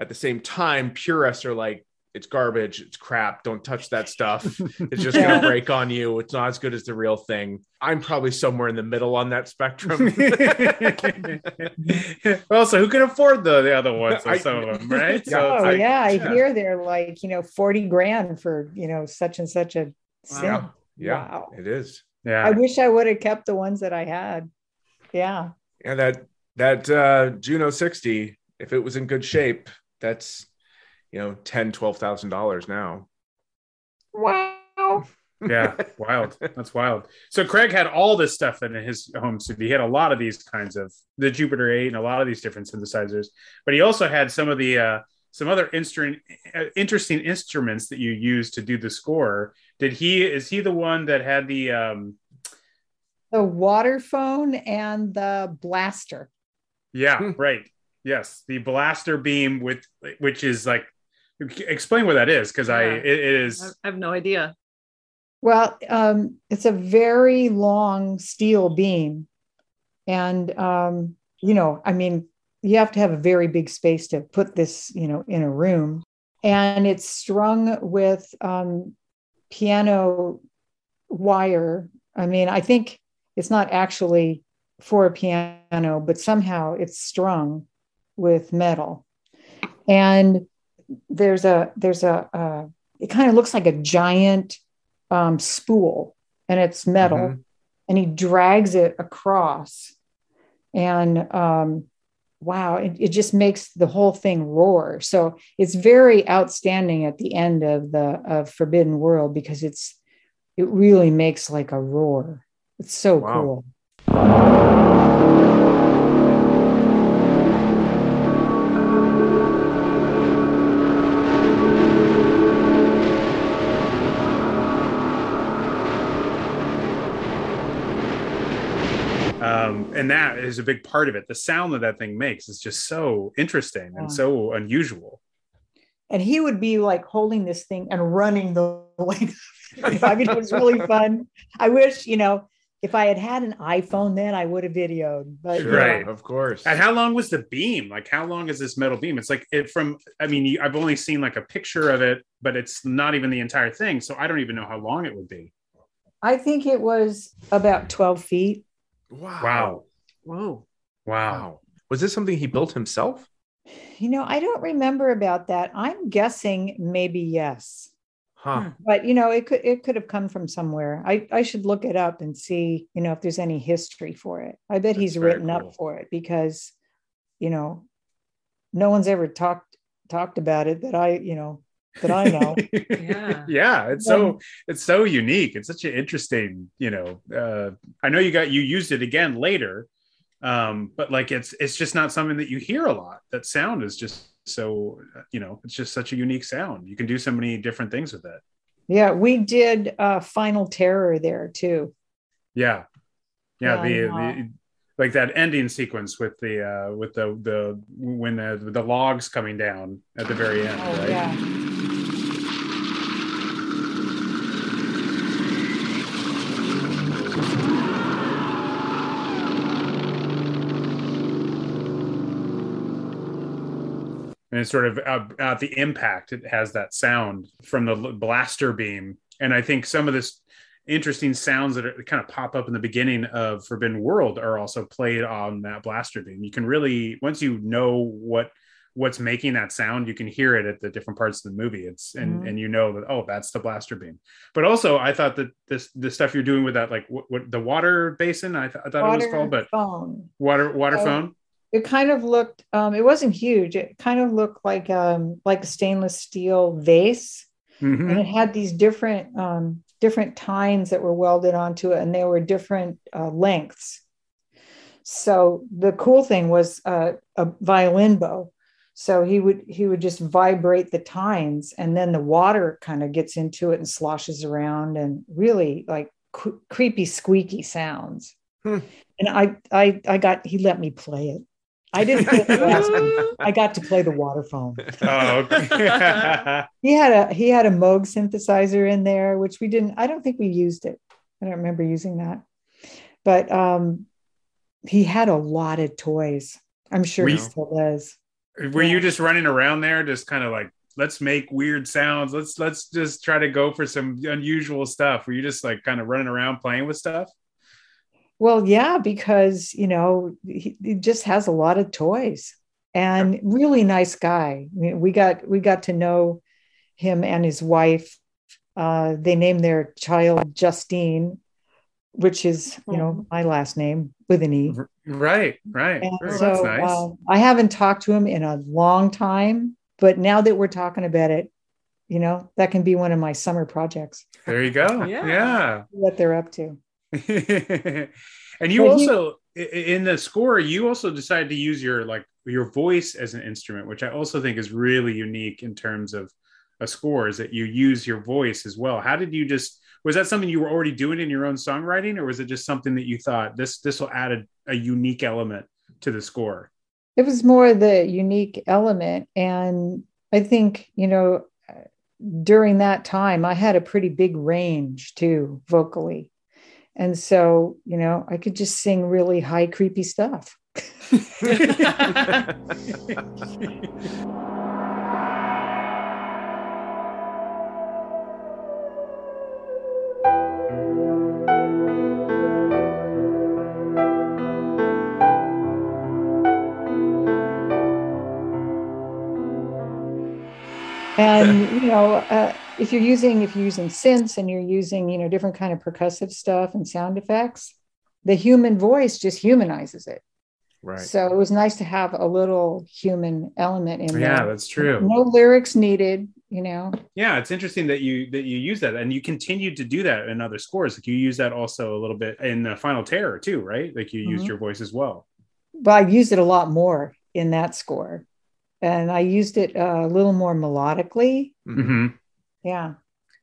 At the same time, purists are like, it's garbage, it's crap, don't touch that stuff. It's just Yeah. gonna break on you. It's not as good as the real thing. I'm probably somewhere in the middle on that spectrum. well, so who can afford the, the other ones? I- some of them, right? Yeah. So Oh it's like, yeah, I yeah. hear they're like you know forty grand for you know such and such a. Wow. synth. yeah, Wow. it is. Yeah. I wish I would have kept the ones that I had. Yeah. Yeah, that that uh Juno 60, if it was in good shape, that's you know, ten, twelve thousand dollars now. Wow. yeah, wild. That's wild. So Craig had all this stuff in his home studio. He had a lot of these kinds of the Jupiter 8 and a lot of these different synthesizers, but he also had some of the uh some other instrument uh, interesting instruments that you use to do the score. Did he is he the one that had the um The water phone and the blaster. yeah, Hmm. right. Yes, the blaster beam with which is like explain what that is because I Yeah. it, it I I have no idea. Well, um, it's a very long steel beam. And, um, you know, I mean, you have to have a very big space to put this, you know, in a room. And it's strung with um, piano wire. I mean, I think it's not actually for a piano, but somehow it's strung with metal. And there's a, there's a, uh, it kind of looks like a giant um, spool and it's metal Mhm. and he drags it across and um, wow it, it just makes the whole thing roar. So it's very outstanding at the end of the of forbidden world because it's it really makes like a roar. It's so Wow. cool um, and that is a big part of it. The sound that that thing makes is just so interesting Yeah. and so unusual. and he would be like holding this thing and running the length. I mean, it was really fun. I wish, you know, if I had had an iPhone then, I would have videoed. But you know, Right. Of course. And how long was the beam? Like, how long is this metal beam? It's like it from. I mean, you- I've only seen like a picture of it, but it's not even the entire thing. So I don't even know how long it would be. I think it was about 12 feet. Wow. Wow. Whoa. Wow. Wow. Was this something he built himself? You know, I don't remember about that. I'm guessing maybe yes. Huh. Hmm. But you know, it could it could have come from somewhere. I, I should look it up and see, you know, if there's any history for it. I bet That's he's written cool. up for it because, you know, no one's ever talked talked about it that I, you know, that I know. Yeah. yeah it's so it's so unique it's such an interesting you know uh i know you got you used it again later um but like it's it's just not something that you hear a lot that sound is just so you know it's just such a unique sound you can do so many different things with it yeah, we did uh Final Terror there too. yeah yeah, Yeah, the, the like that ending sequence with the uh with the the when the the logs coming down at the very end Oh, right yeah. And it's sort of uh, at the impact it has that sound from the blaster beam. And i think some of this interesting sounds that, are, that kind of pop up in the beginning of forbidden world are also played on that blaster beam. You can really once you know what what's making that sound you can hear it at the different parts of the movie. It's and Mhm. and you know that oh that's the blaster beam. But also i thought that this the stuff you're doing with that like what, what the water basin i, th- I thought it was called but phone. water water Oh, phone It kind of looked. Um, it wasn't huge. It kind of looked like um, like a stainless steel vase, Mhm. and it had these different um, different tines that were welded onto it, and they were different uh, lengths. So the cool thing was uh, a violin bow. So he would he would just vibrate the tines, and then the water kind of gets into it and sloshes around, and really like cre- creepy, squeaky sounds. Hmm. And I I I got he let me play it. I didn't. play the last one. I got to play the water phone. oh okay. He had a he had a Moog synthesizer in there, which we didn't. I don't think we used it. I don't remember using that. But um, he had a lot of toys. I'm sure he still does. Were you just running around there, just kind of like, let's make weird sounds. Let's let's just try to go for some unusual stuff. Were you just like kind of running around playing with stuff? Well, yeah, because you know he, he just has a lot of toys and really nice guy. I mean, we got we got to know him and his wife. Uh, they named their child Justine, which is you know my last name with an e. Right, right. And Oh, so that's nice. uh, I haven't talked to him in a long time, but now that we're talking about it, you know that can be one of my summer projects. there you go. Yeah. yeah. What they're up to. and you also i- in the score you also decided to use your like your voice as an instrument which i also think is really unique in terms of a score is that you use your voice as well. How did you just was that something you were already doing in your own songwriting or was it just something that you thought this this will add a, a unique element to the score? It was more the unique element. And i think you know during that time i had a pretty big range too vocally and so you know i could just sing really high creepy stuff. And you know uh, if you're using if you're using synths and you're using you know different kind of percussive stuff and sound effects the human voice just humanizes it. Right. so it was nice to have a little human element in yeah there. that's true. No lyrics needed you know? Yeah it's interesting that you that you use that and you continued to do that in other scores. Like you use that also a little bit in the final terror too right? Like you used Mhm. your voice as well. But i used it a lot more in that score and i used it uh, a little more melodically. Mhm. Yeah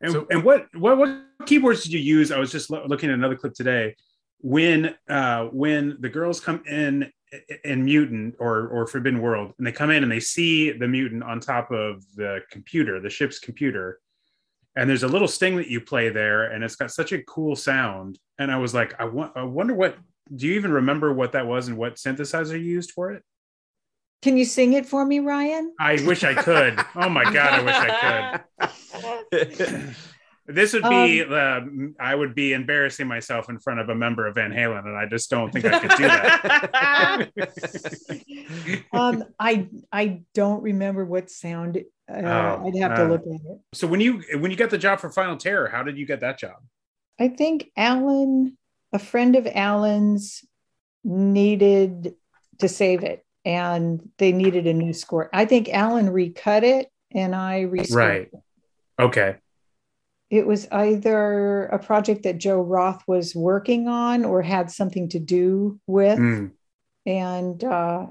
And, So- and what, what what keyboards did you use? I was just lo- looking at another clip today. When uh, when the girls come in in mutant or or forbidden world, and they come in and they see the mutant on top of the computer, the ship's computer, and there's a little sting that you play there, and it's got such a cool sound. And I was like, I want, I wonder what. Do you even remember what that was and what synthesizer you used for it? can you sing it for me ryan I wish I could. oh my god, I wish I could. This would be uh, I would be embarrassing myself in front of a member of Van Halen, and I just don't think I could do that. um i i don't remember what sound uh, Oh, i'd have to uh, look at it so when you when you got the job for Final Terror, how did you get that job? I think Allan, a friend of Allan's, needed to save it and they needed a new score. I think Allan recut it and I rescored Right. it. Okay. It was either a project that Joe Roth was working on or had something to do with. Mm. And uh,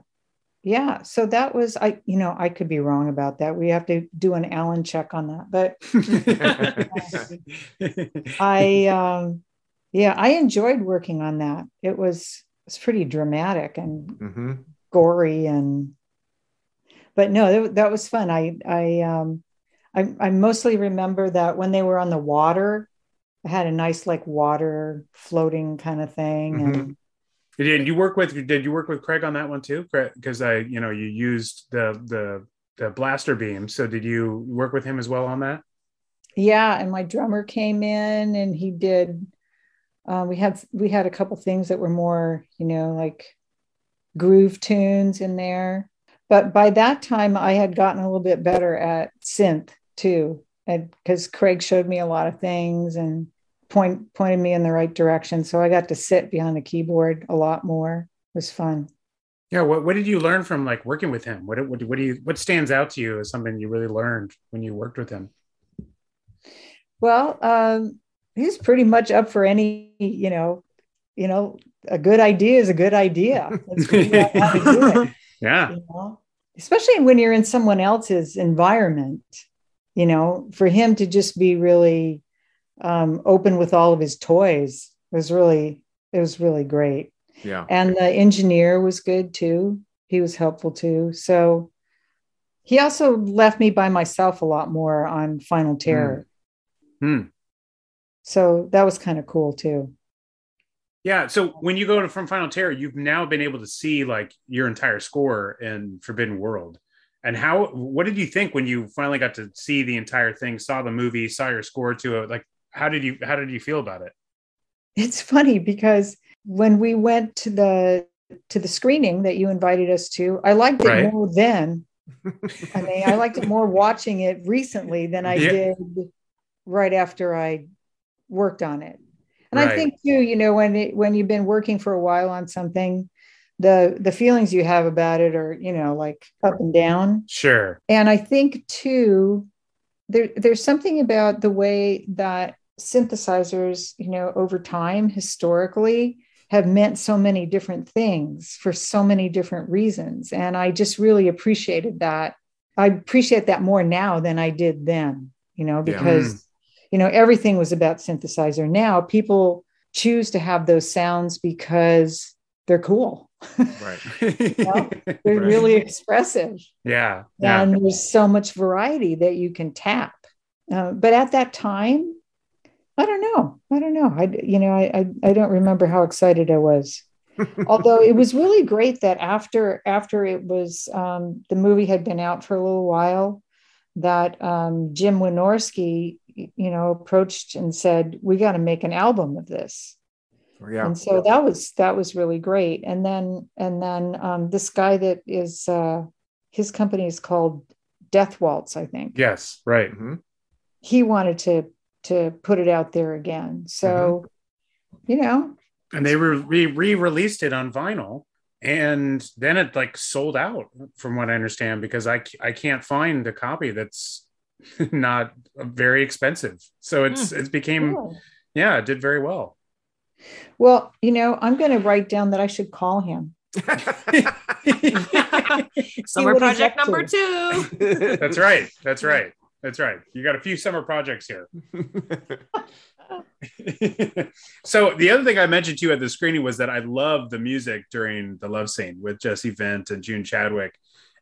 yeah, so that was, I, you know, I could be wrong about that. We have to do an Allan check on that. But I, um, yeah, I enjoyed working on that. It was was pretty dramatic and hmm gory and but no that, that was fun i i um I, I mostly remember that when they were on the water i had a nice like water floating kind of thing and Did you work with did you work with Craig on that one too? Because I, you know, you used the the the blaster beam. So did you work with him as well on that? yeah and my drummer came in and he did uh, we had we had a couple things that were more you know like groove tunes in there but by that time i had gotten a little bit better at synth too and because craig showed me a lot of things and point pointed me in the right direction so i got to sit behind the keyboard a lot more it was fun Yeah. What what did you learn from like working with him? What what what do you what stands out to you as something you really learned when you worked with him? well um, he's pretty much up for any you know you know a good idea is a good idea Let's figure out how to do it. Yeah. you know especially when you're in someone else's environment you know for him to just be really um, open with all of his toys was really it was really great Yeah. and the engineer was good too he was helpful too so he also left me by myself a lot more on final terror Hmm. so that was kind of cool too Yeah. So when you go to from Final Terror, you've now been able to see like your entire score in Forbidden World. And how what did you think when you finally got to see the entire thing, saw the movie, saw your score to it? Like how did you how did you feel about it? it's funny because when we went to the to the screening that you invited us to i liked it Right. more then i mean i liked it more watching it recently than i Yeah. did right after i worked on it and Right. i think too you know when it, when you've been working for a while on something the the feelings you have about it are you know like up and down Sure. and I think too, there, there's something about the way that synthesizers, you know, over time historically have meant so many different things for so many different reasons. And I just really appreciated that. I appreciate that more now than I did then, you know, Yeah. because, mm. you know, everything was about synthesizer. Now people choose to have those sounds because they're cool. Right. They're Right. really expressive yeah. Yeah. and there's so much variety that you can tap. Uh, but at that time, I don't know. I don't know. I you know I I, I don't remember how excited I was. Although it was really great that after after it was um, the movie had been out for a little while, that um, Jim Wynorski you know approached and said we got to make an album of this yeah. and so that was that was really great and then and then um, this guy that is uh, his company is called death waltz i think Yes. Right. Mhm. he wanted to to put it out there again so you know And they re re released it on vinyl, and then it like sold out, from what I understand, because i i can't find a copy that's not very expensive. So it's it became cool. yeah, it did very well. Well you know i'm going to write down that i should call him Summer what project up to. number two. That's right. That's right. That's right. You got a few summer projects here. so the other thing I mentioned to you at the screening was that I loved the music during the love scene with Jesse Vint and June Chadwick,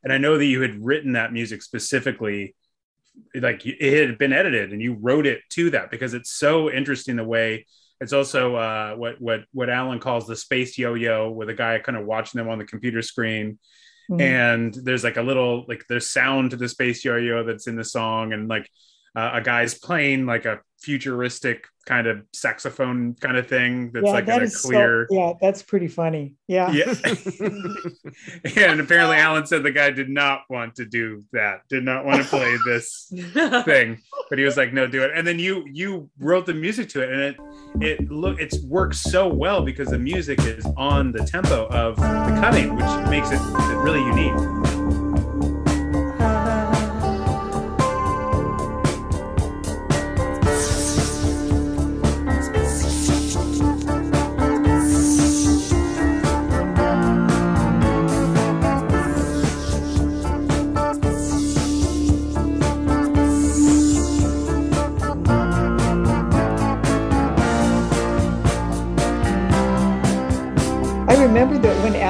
and I know that you had written that music specifically, like it had been edited, and you wrote it to that because it's so interesting the way. It's also uh, what what what Allan calls the space yo-yo, with a guy kind of watching them on the computer screen, Mhm. and there's like a little like there's sound to the space yo-yo that's in the song and like uh, a guy's playing like a futuristic kind of saxophone kind of thing that's yeah, like that in a is so- clear yeah that's pretty funny. Yeah. Yeah. Yeah and apparently alan said the guy did not want to do that did not want to play this thing but he was like no do it. And then you you wrote the music to it and it it look it's works so well because the music is on the tempo of the cutting which makes it really unique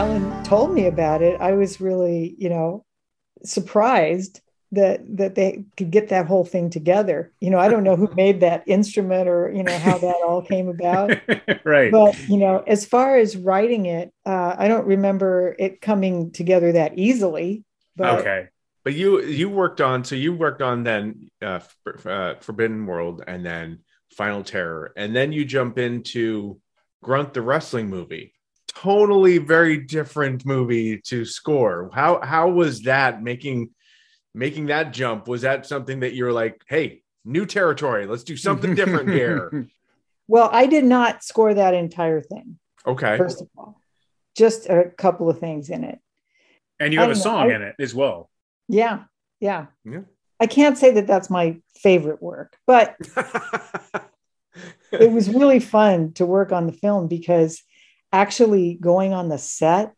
Allan told me about it, I was really, you know, surprised that that they could get that whole thing together. You know, I don't know who made that instrument or you know how that all came about. right. But you know, as far as writing it, uh, I don't remember it coming together that easily. But okay. But you you worked on so you worked on then uh, uh, Forbidden World and then Final Terror and then you jump into Grunt the wrestling movie. Totally very different movie to score. How how was that making making that jump? Was that something that you were like, hey, new territory, let's do something different here? well, I did not score that entire thing. Okay. First of all, just a couple of things in it. And you have a know. song I- in it as well. Yeah, yeah. Yeah. I can't say that that's my favorite work, but it was really fun to work on the film because actually going on the set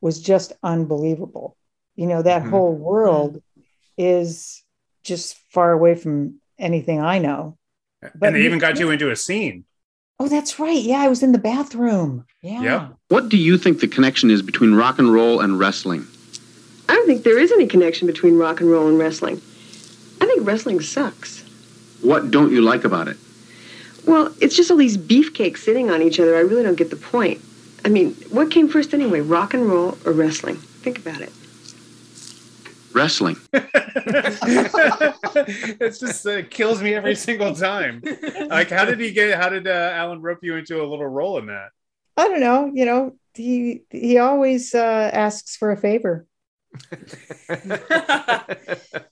was just unbelievable. You know, that Mhm. whole world is just far away from anything I know. But and they even got you into a scene. Oh, that's right. Yeah, I was in the bathroom. Yeah. Yep. What do you think the connection is between rock and roll and wrestling? I don't think there is any connection between rock and roll and wrestling. I think wrestling sucks. What don't you like about it? Well, it's just all these beefcakes sitting on each other. I really don't get the point. I mean, what came first anyway, rock and roll or wrestling? Think about it. Wrestling. it's just uh, kills me every single time. Like, how did he get? How did uh, Allan rope you into a little role in that? I don't know. You know, he he always uh, asks for a favor.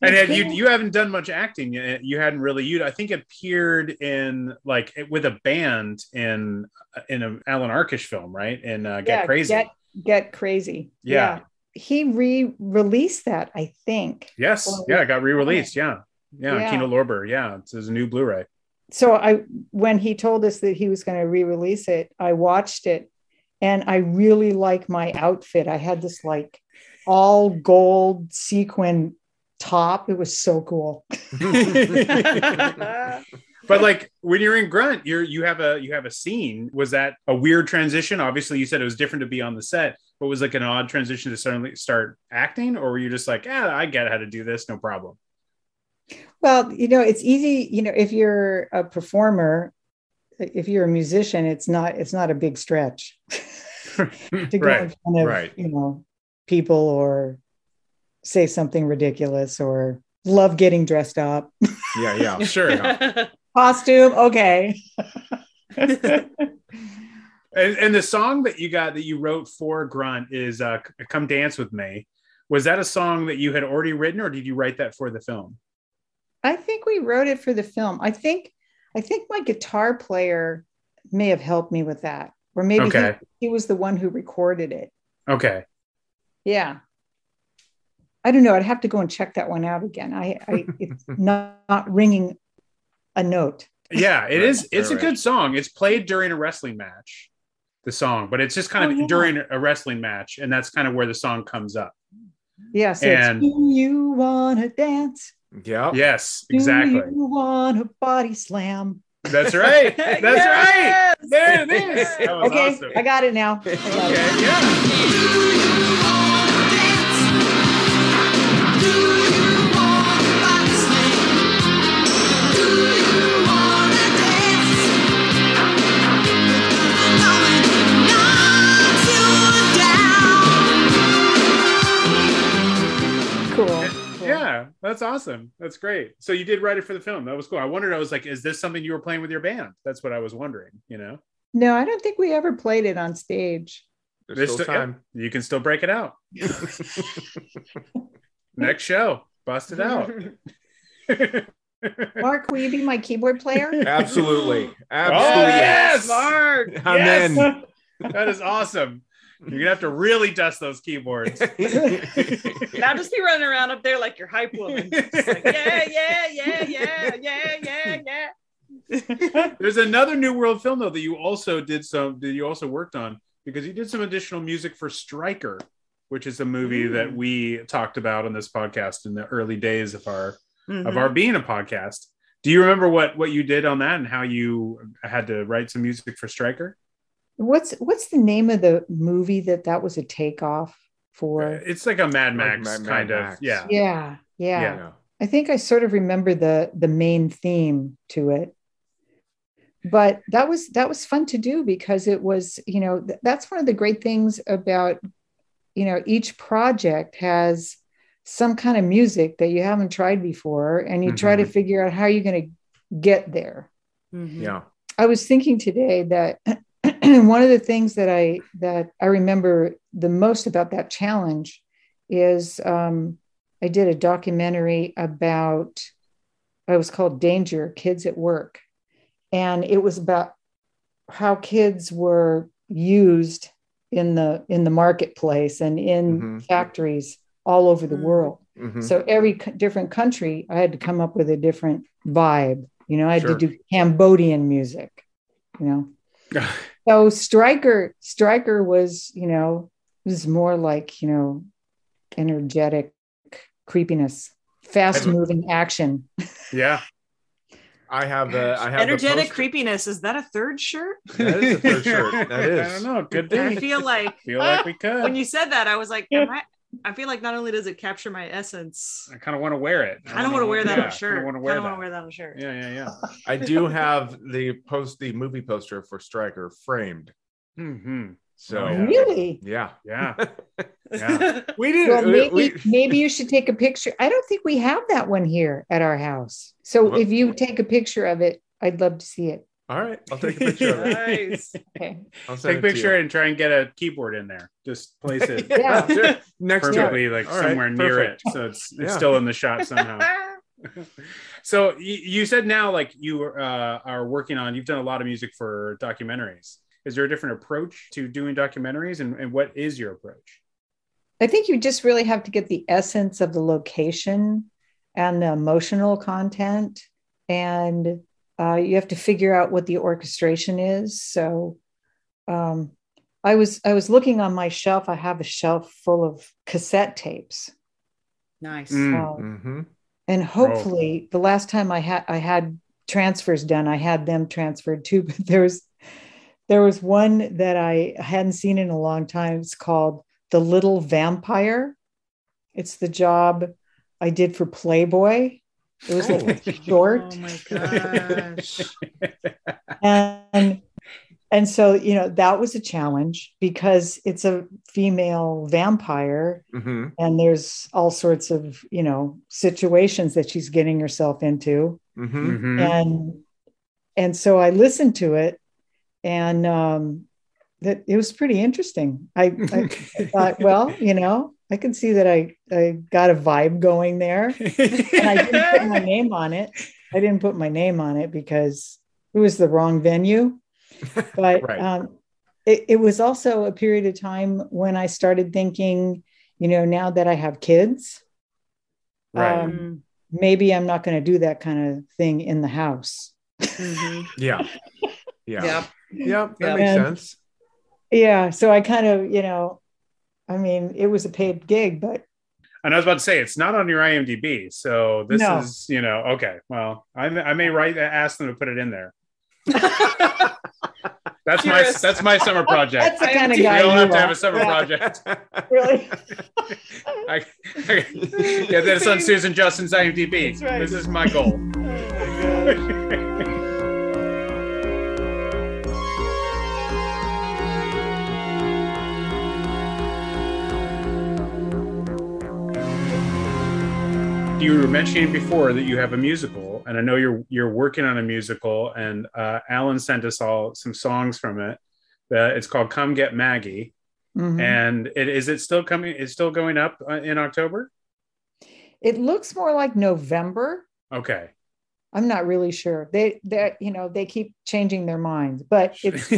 And had you you haven't done much acting. You, you hadn't really. You I think appeared in like with a band in in an Allan Arkush film, right? In uh, Get Yeah, Crazy. Get, get crazy. Yeah. He re-released that, I think. yes. Well, yeah. It got re-released. Yeah. Yeah. Yeah. Kino Lorber. Yeah. It's his new Blu-ray. So I when he told us that he was going to re-release it, I watched it and I really like my outfit. I had this like all gold sequin top. It was so cool. but like when you're in grunt you're you have a you have a scene was that a weird transition obviously you said it was different to be on the set but was like an odd transition to suddenly start acting or were you just like yeah i get how to do this no problem Well, you know, it's easy, you know, if you're a performer, if you're a musician, it's not it's not a big stretch to go in front of right. you know people or say something ridiculous or love getting dressed up. yeah, yeah. sure Costume, okay. and, and the song that you got that you wrote for grunt is uh come dance with me was that a song that you had already written or did you write that for the film I think we wrote it for the film. I think I think my guitar player may have helped me with that. Or maybe he- he, was the one who recorded it. okay Yeah. I don't know. I'd have to go and check that one out again. I, I it's not, not ringing a note. yeah it Right, is it's a right, good song it's played during a wrestling match the song but it's just kind Oh, of yeah. during a wrestling match and that's kind of where the song comes up Yeah. So And- it's, do you want to dance? Yeah. yes exactly. Do exactly you want to body slam? that's right that's right there it is that was Okay, awesome I got it now. I got it. okay yeah that's awesome. That's great. So you did write it for the film. That was cool. I wondered. I was like, is this something you were playing with your band? That's what I was wondering. You know, No, I don't think we ever played it on stage. There's There's still still- time. you can still break it out. Next show, bust it out. Marc, will you be my keyboard player? Absolutely. Absolutely. Oh yes, Marc. I'm Yes! in. That is awesome. You're gonna have to really dust those keyboards. Now just be running around up there like your hype woman. Like, yeah, yeah, yeah, yeah, yeah, yeah, yeah. There's another New World film though that you also did some that you also worked on because you did some additional music for Stryker, which is a movie mm. that we talked about on this podcast in the early days of our of our mm-hmm. being a podcast. Do you remember what what you did on that and how you had to write some music for Stryker? What's what's the name of the movie that that was a takeoff for? It's like a Mad Max Mad- Mad kind Max. of. Yeah. Yeah, yeah, Yeah. I think I sort of remember the the main theme to it. But that was that was fun to do because it was, you know, th- that's one of the great things about, you know, each project has some kind of music that you haven't tried before, and you try to figure out how you're going to get there. Mhm. Yeah. I was thinking today that one of the things that I that I remember the most about that challenge is um, I did a documentary about it was called Danger Kids at Work, and it was about how kids were used in the in the marketplace and in Mhm. factories all over the Mm. world. Mhm. So every co- different country, I had to come up with a different vibe. You know, I had Sure. to do Cambodian music. You know, so Stryker, Stryker was, you know, was more like you know, energetic creepiness, fast moving action. Yeah. I have the I have Energetic poster. creepiness. Is that a third shirt? That is a third shirt. That I is. don't know. Could I feel like feel like we could. when you said that, I was like, am I, I feel like not only does it capture my essence, I kind of want to wear it. I don't want to wear that yeah, on a shirt. I want I to wear don't that. want to wear that on a shirt. Yeah, yeah, yeah. I do have the post the movie poster for Stryker framed. hmm So Oh. Really? yeah. Yeah. Yeah. We did Well, maybe we- maybe you should take a picture. I don't think we have that one here at our house. So Well- if you take a picture of it, I'd love to see it. All right, I'll take a picture of it. nice. Okay. I'll Take a picture and try and get a keyboard in there. Just place it Yeah. Sure. Next to it. perfectly, like All right, somewhere near perfect. it, so it's it's Yeah. still in the shot somehow. so you, you said now, like you uh, are working on. You've done a lot of music for documentaries. Is there a different approach to doing documentaries, and, and what is your approach? I think you just really have to get the essence of the location and the emotional content, and uh, you have to figure out what the orchestration is. So, um, I was I was looking on my shelf. I have a shelf full of cassette tapes, Nice. Mm. Um, Mhm. and hopefully, the last time I had I had transfers done, I had them transferred too. But there was there was one that I hadn't seen in a long time. It's called The Little Vampire. It's the job I did for Playboy. It was a short, Oh my gosh. and and so you know that was a challenge because it's a female vampire, Mhm. and there's all sorts of you know situations that she's getting herself into. Mhm. Mhm. and and so I listened to it, and um, that it was pretty interesting. I, I thought, well, you know, I can see that I I got a vibe going there, and I didn't put my name on it. I didn't put my name on it because it was the wrong venue, but Right. um, it, it was also a period of time when I started thinking, you know, now that I have kids, Right. um, maybe I'm not going to do that kind of thing in the house. Mhm. yeah. Yeah. Yep. Yeah. That Yep. makes And- sense. Yeah. So I kind of, you know, I mean, it was a paid gig, but And I was about to say it's not on your IMDb, so this No. is you know okay. Well, I, I may write ask them to put it in there. That's my that's my summer project. that's the kind of IMDb. We guy don't you have to have a summer Yeah, project. Really? I, I, get this on Susan Justin's IMDb. Right. This is my goal. Oh you were mentioning before that you have a musical, and I know you're you're working on a musical, and uh, Allan sent us all some songs from it. That it's called "Come Get Maggie," Mhm. and it is it still coming? It's still going up uh, in October. It looks more like November. Okay. I'm not really sure. They they you know they keep changing their minds, but it's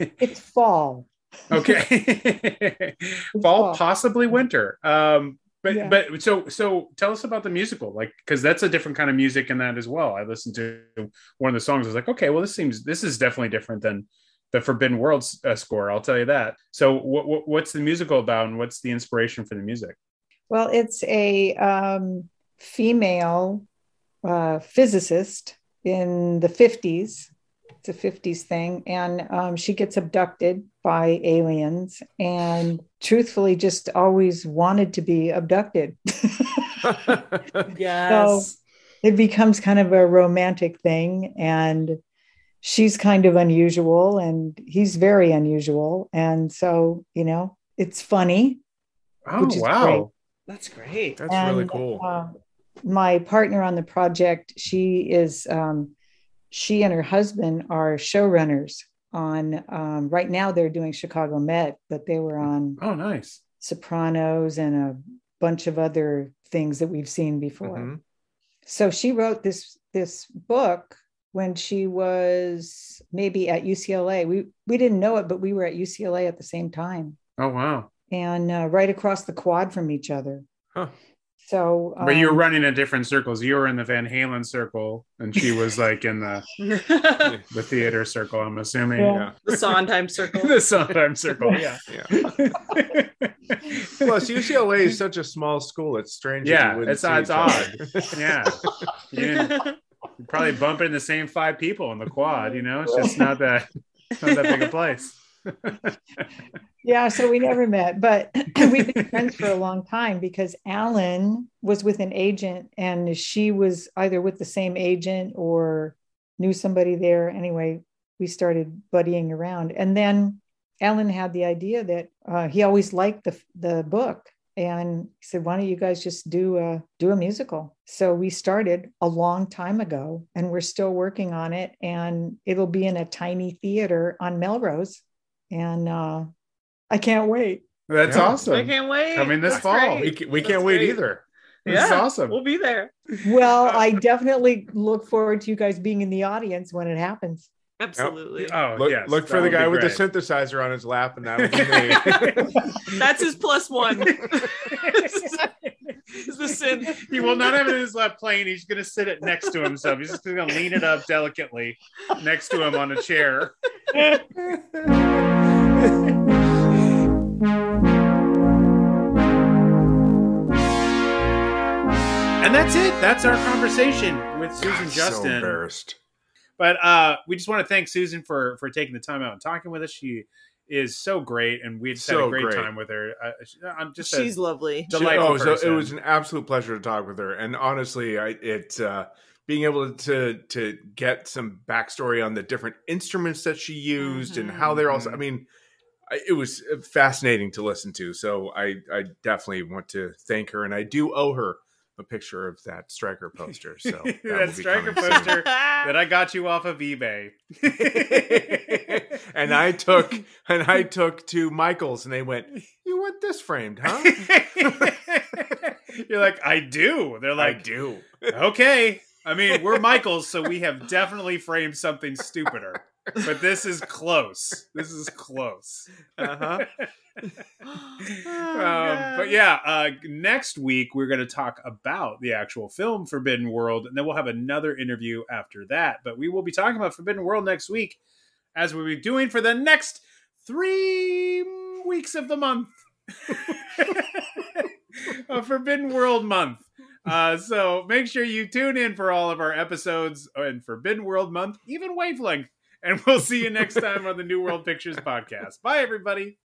it's fall. okay. Fall, fall. possibly winter. Um, but Yeah. but so so tell us about the musical, like because that's a different kind of music in that as well. I listened to one of the songs. I was like, okay, well, this seems this is definitely different than the Forbidden Worlds uh, score. I'll tell you that. So what, what what's the musical about, and what's the inspiration for the music? Well, it's a um, female uh, physicist in the 50s It's a 50s thing. And um, she gets abducted by aliens and truthfully just always wanted to be abducted. Yes. it becomes kind of a romantic thing. And she's kind of unusual and he's very unusual. And so, you know, it's funny. Oh Which is wow. great. That's great. That's really cool. uh, my partner on the project, she is, um, she and her husband are showrunners on, um, right now they're doing Chicago Med, but they were on Oh nice. Sopranos and a bunch of other things that we've seen before. Mhm. So she wrote this this book when she was maybe at UCLA. We we didn't know it, but we were at UCLA at the same time Oh wow. and uh, right across the quad from each other. Huh. So, But you were um, running in different circles. You were in the Van Halen circle, and she was like in the the the theater circle. I'm assuming. Yeah. Sondheim circle. the Sondheim circle. Yeah. Yeah. Plus, UCLA is such a small school. It's strange. Yeah, it's- see it's each other. yeah. You didn't- you probably bump into the same five people in the quad. You know, it's just not that not that big a place. Yeah, so we never met, but we've been friends for a long time because Allan was with an agent and she was either with the same agent or knew somebody there. Anyway, we started buddying around. And then Allan had the idea that uh, he always liked the, the book. And he said, why don't you guys just do a, do a musical? So we started a long time ago and we're still working on it. And it'll be in a tiny theater on Melrose. And uh, I can't wait. That's Yeah. I can't wait. Coming this That's fall. great. We, ca- we That's can't wait either. This is awesome. We'll be there. Well, I definitely look forward to you guys being in the audience when it happens. Absolutely. Oh, Look, yes. look for the guy with the synthesizer on his lap, and that'll be me. That's his plus one. Is the synth. he will not have it in his lap plane. He's going to sit it next to himself. He's just going to lean it up delicately next to him on a chair. And that's it. That's our conversation with Susan God, So Justin. embarrassed. but uh, we just want to thank Susan for for taking the time out and talking with us. She is so great, and we had So a great, great. time with her. Uh, I'm just She's a lovely. She- delightful oh, so it was an absolute pleasure to talk with her. And honestly, I it uh, being able to to get some backstory on the different instruments that she used and how they're also. I mean, I- it was fascinating to listen to. So I I definitely want to thank her, and I do owe her a picture of that Stryker poster. So that, That will be Stryker coming soon. poster. that I got you off of eBay. and I took and I took to Michaels, and they went, "You want this framed, huh?" You're like, I do. They're like, I like, do. okay. I mean, we're Michaels, so we have definitely framed something stupider. But this is close. This is close. Uh-huh. um, but yeah, uh, next week we're going to talk about the actual film Forbidden World, and then we'll have another interview after that. But we will be talking about Forbidden World next week, as we'll be doing for the next three weeks of the month. A Forbidden World month. Uh, so make sure you tune in for all of our episodes and Forbidden World month, even wavelength. And we'll see you next time on the New World Pictures podcast. Bye, everybody.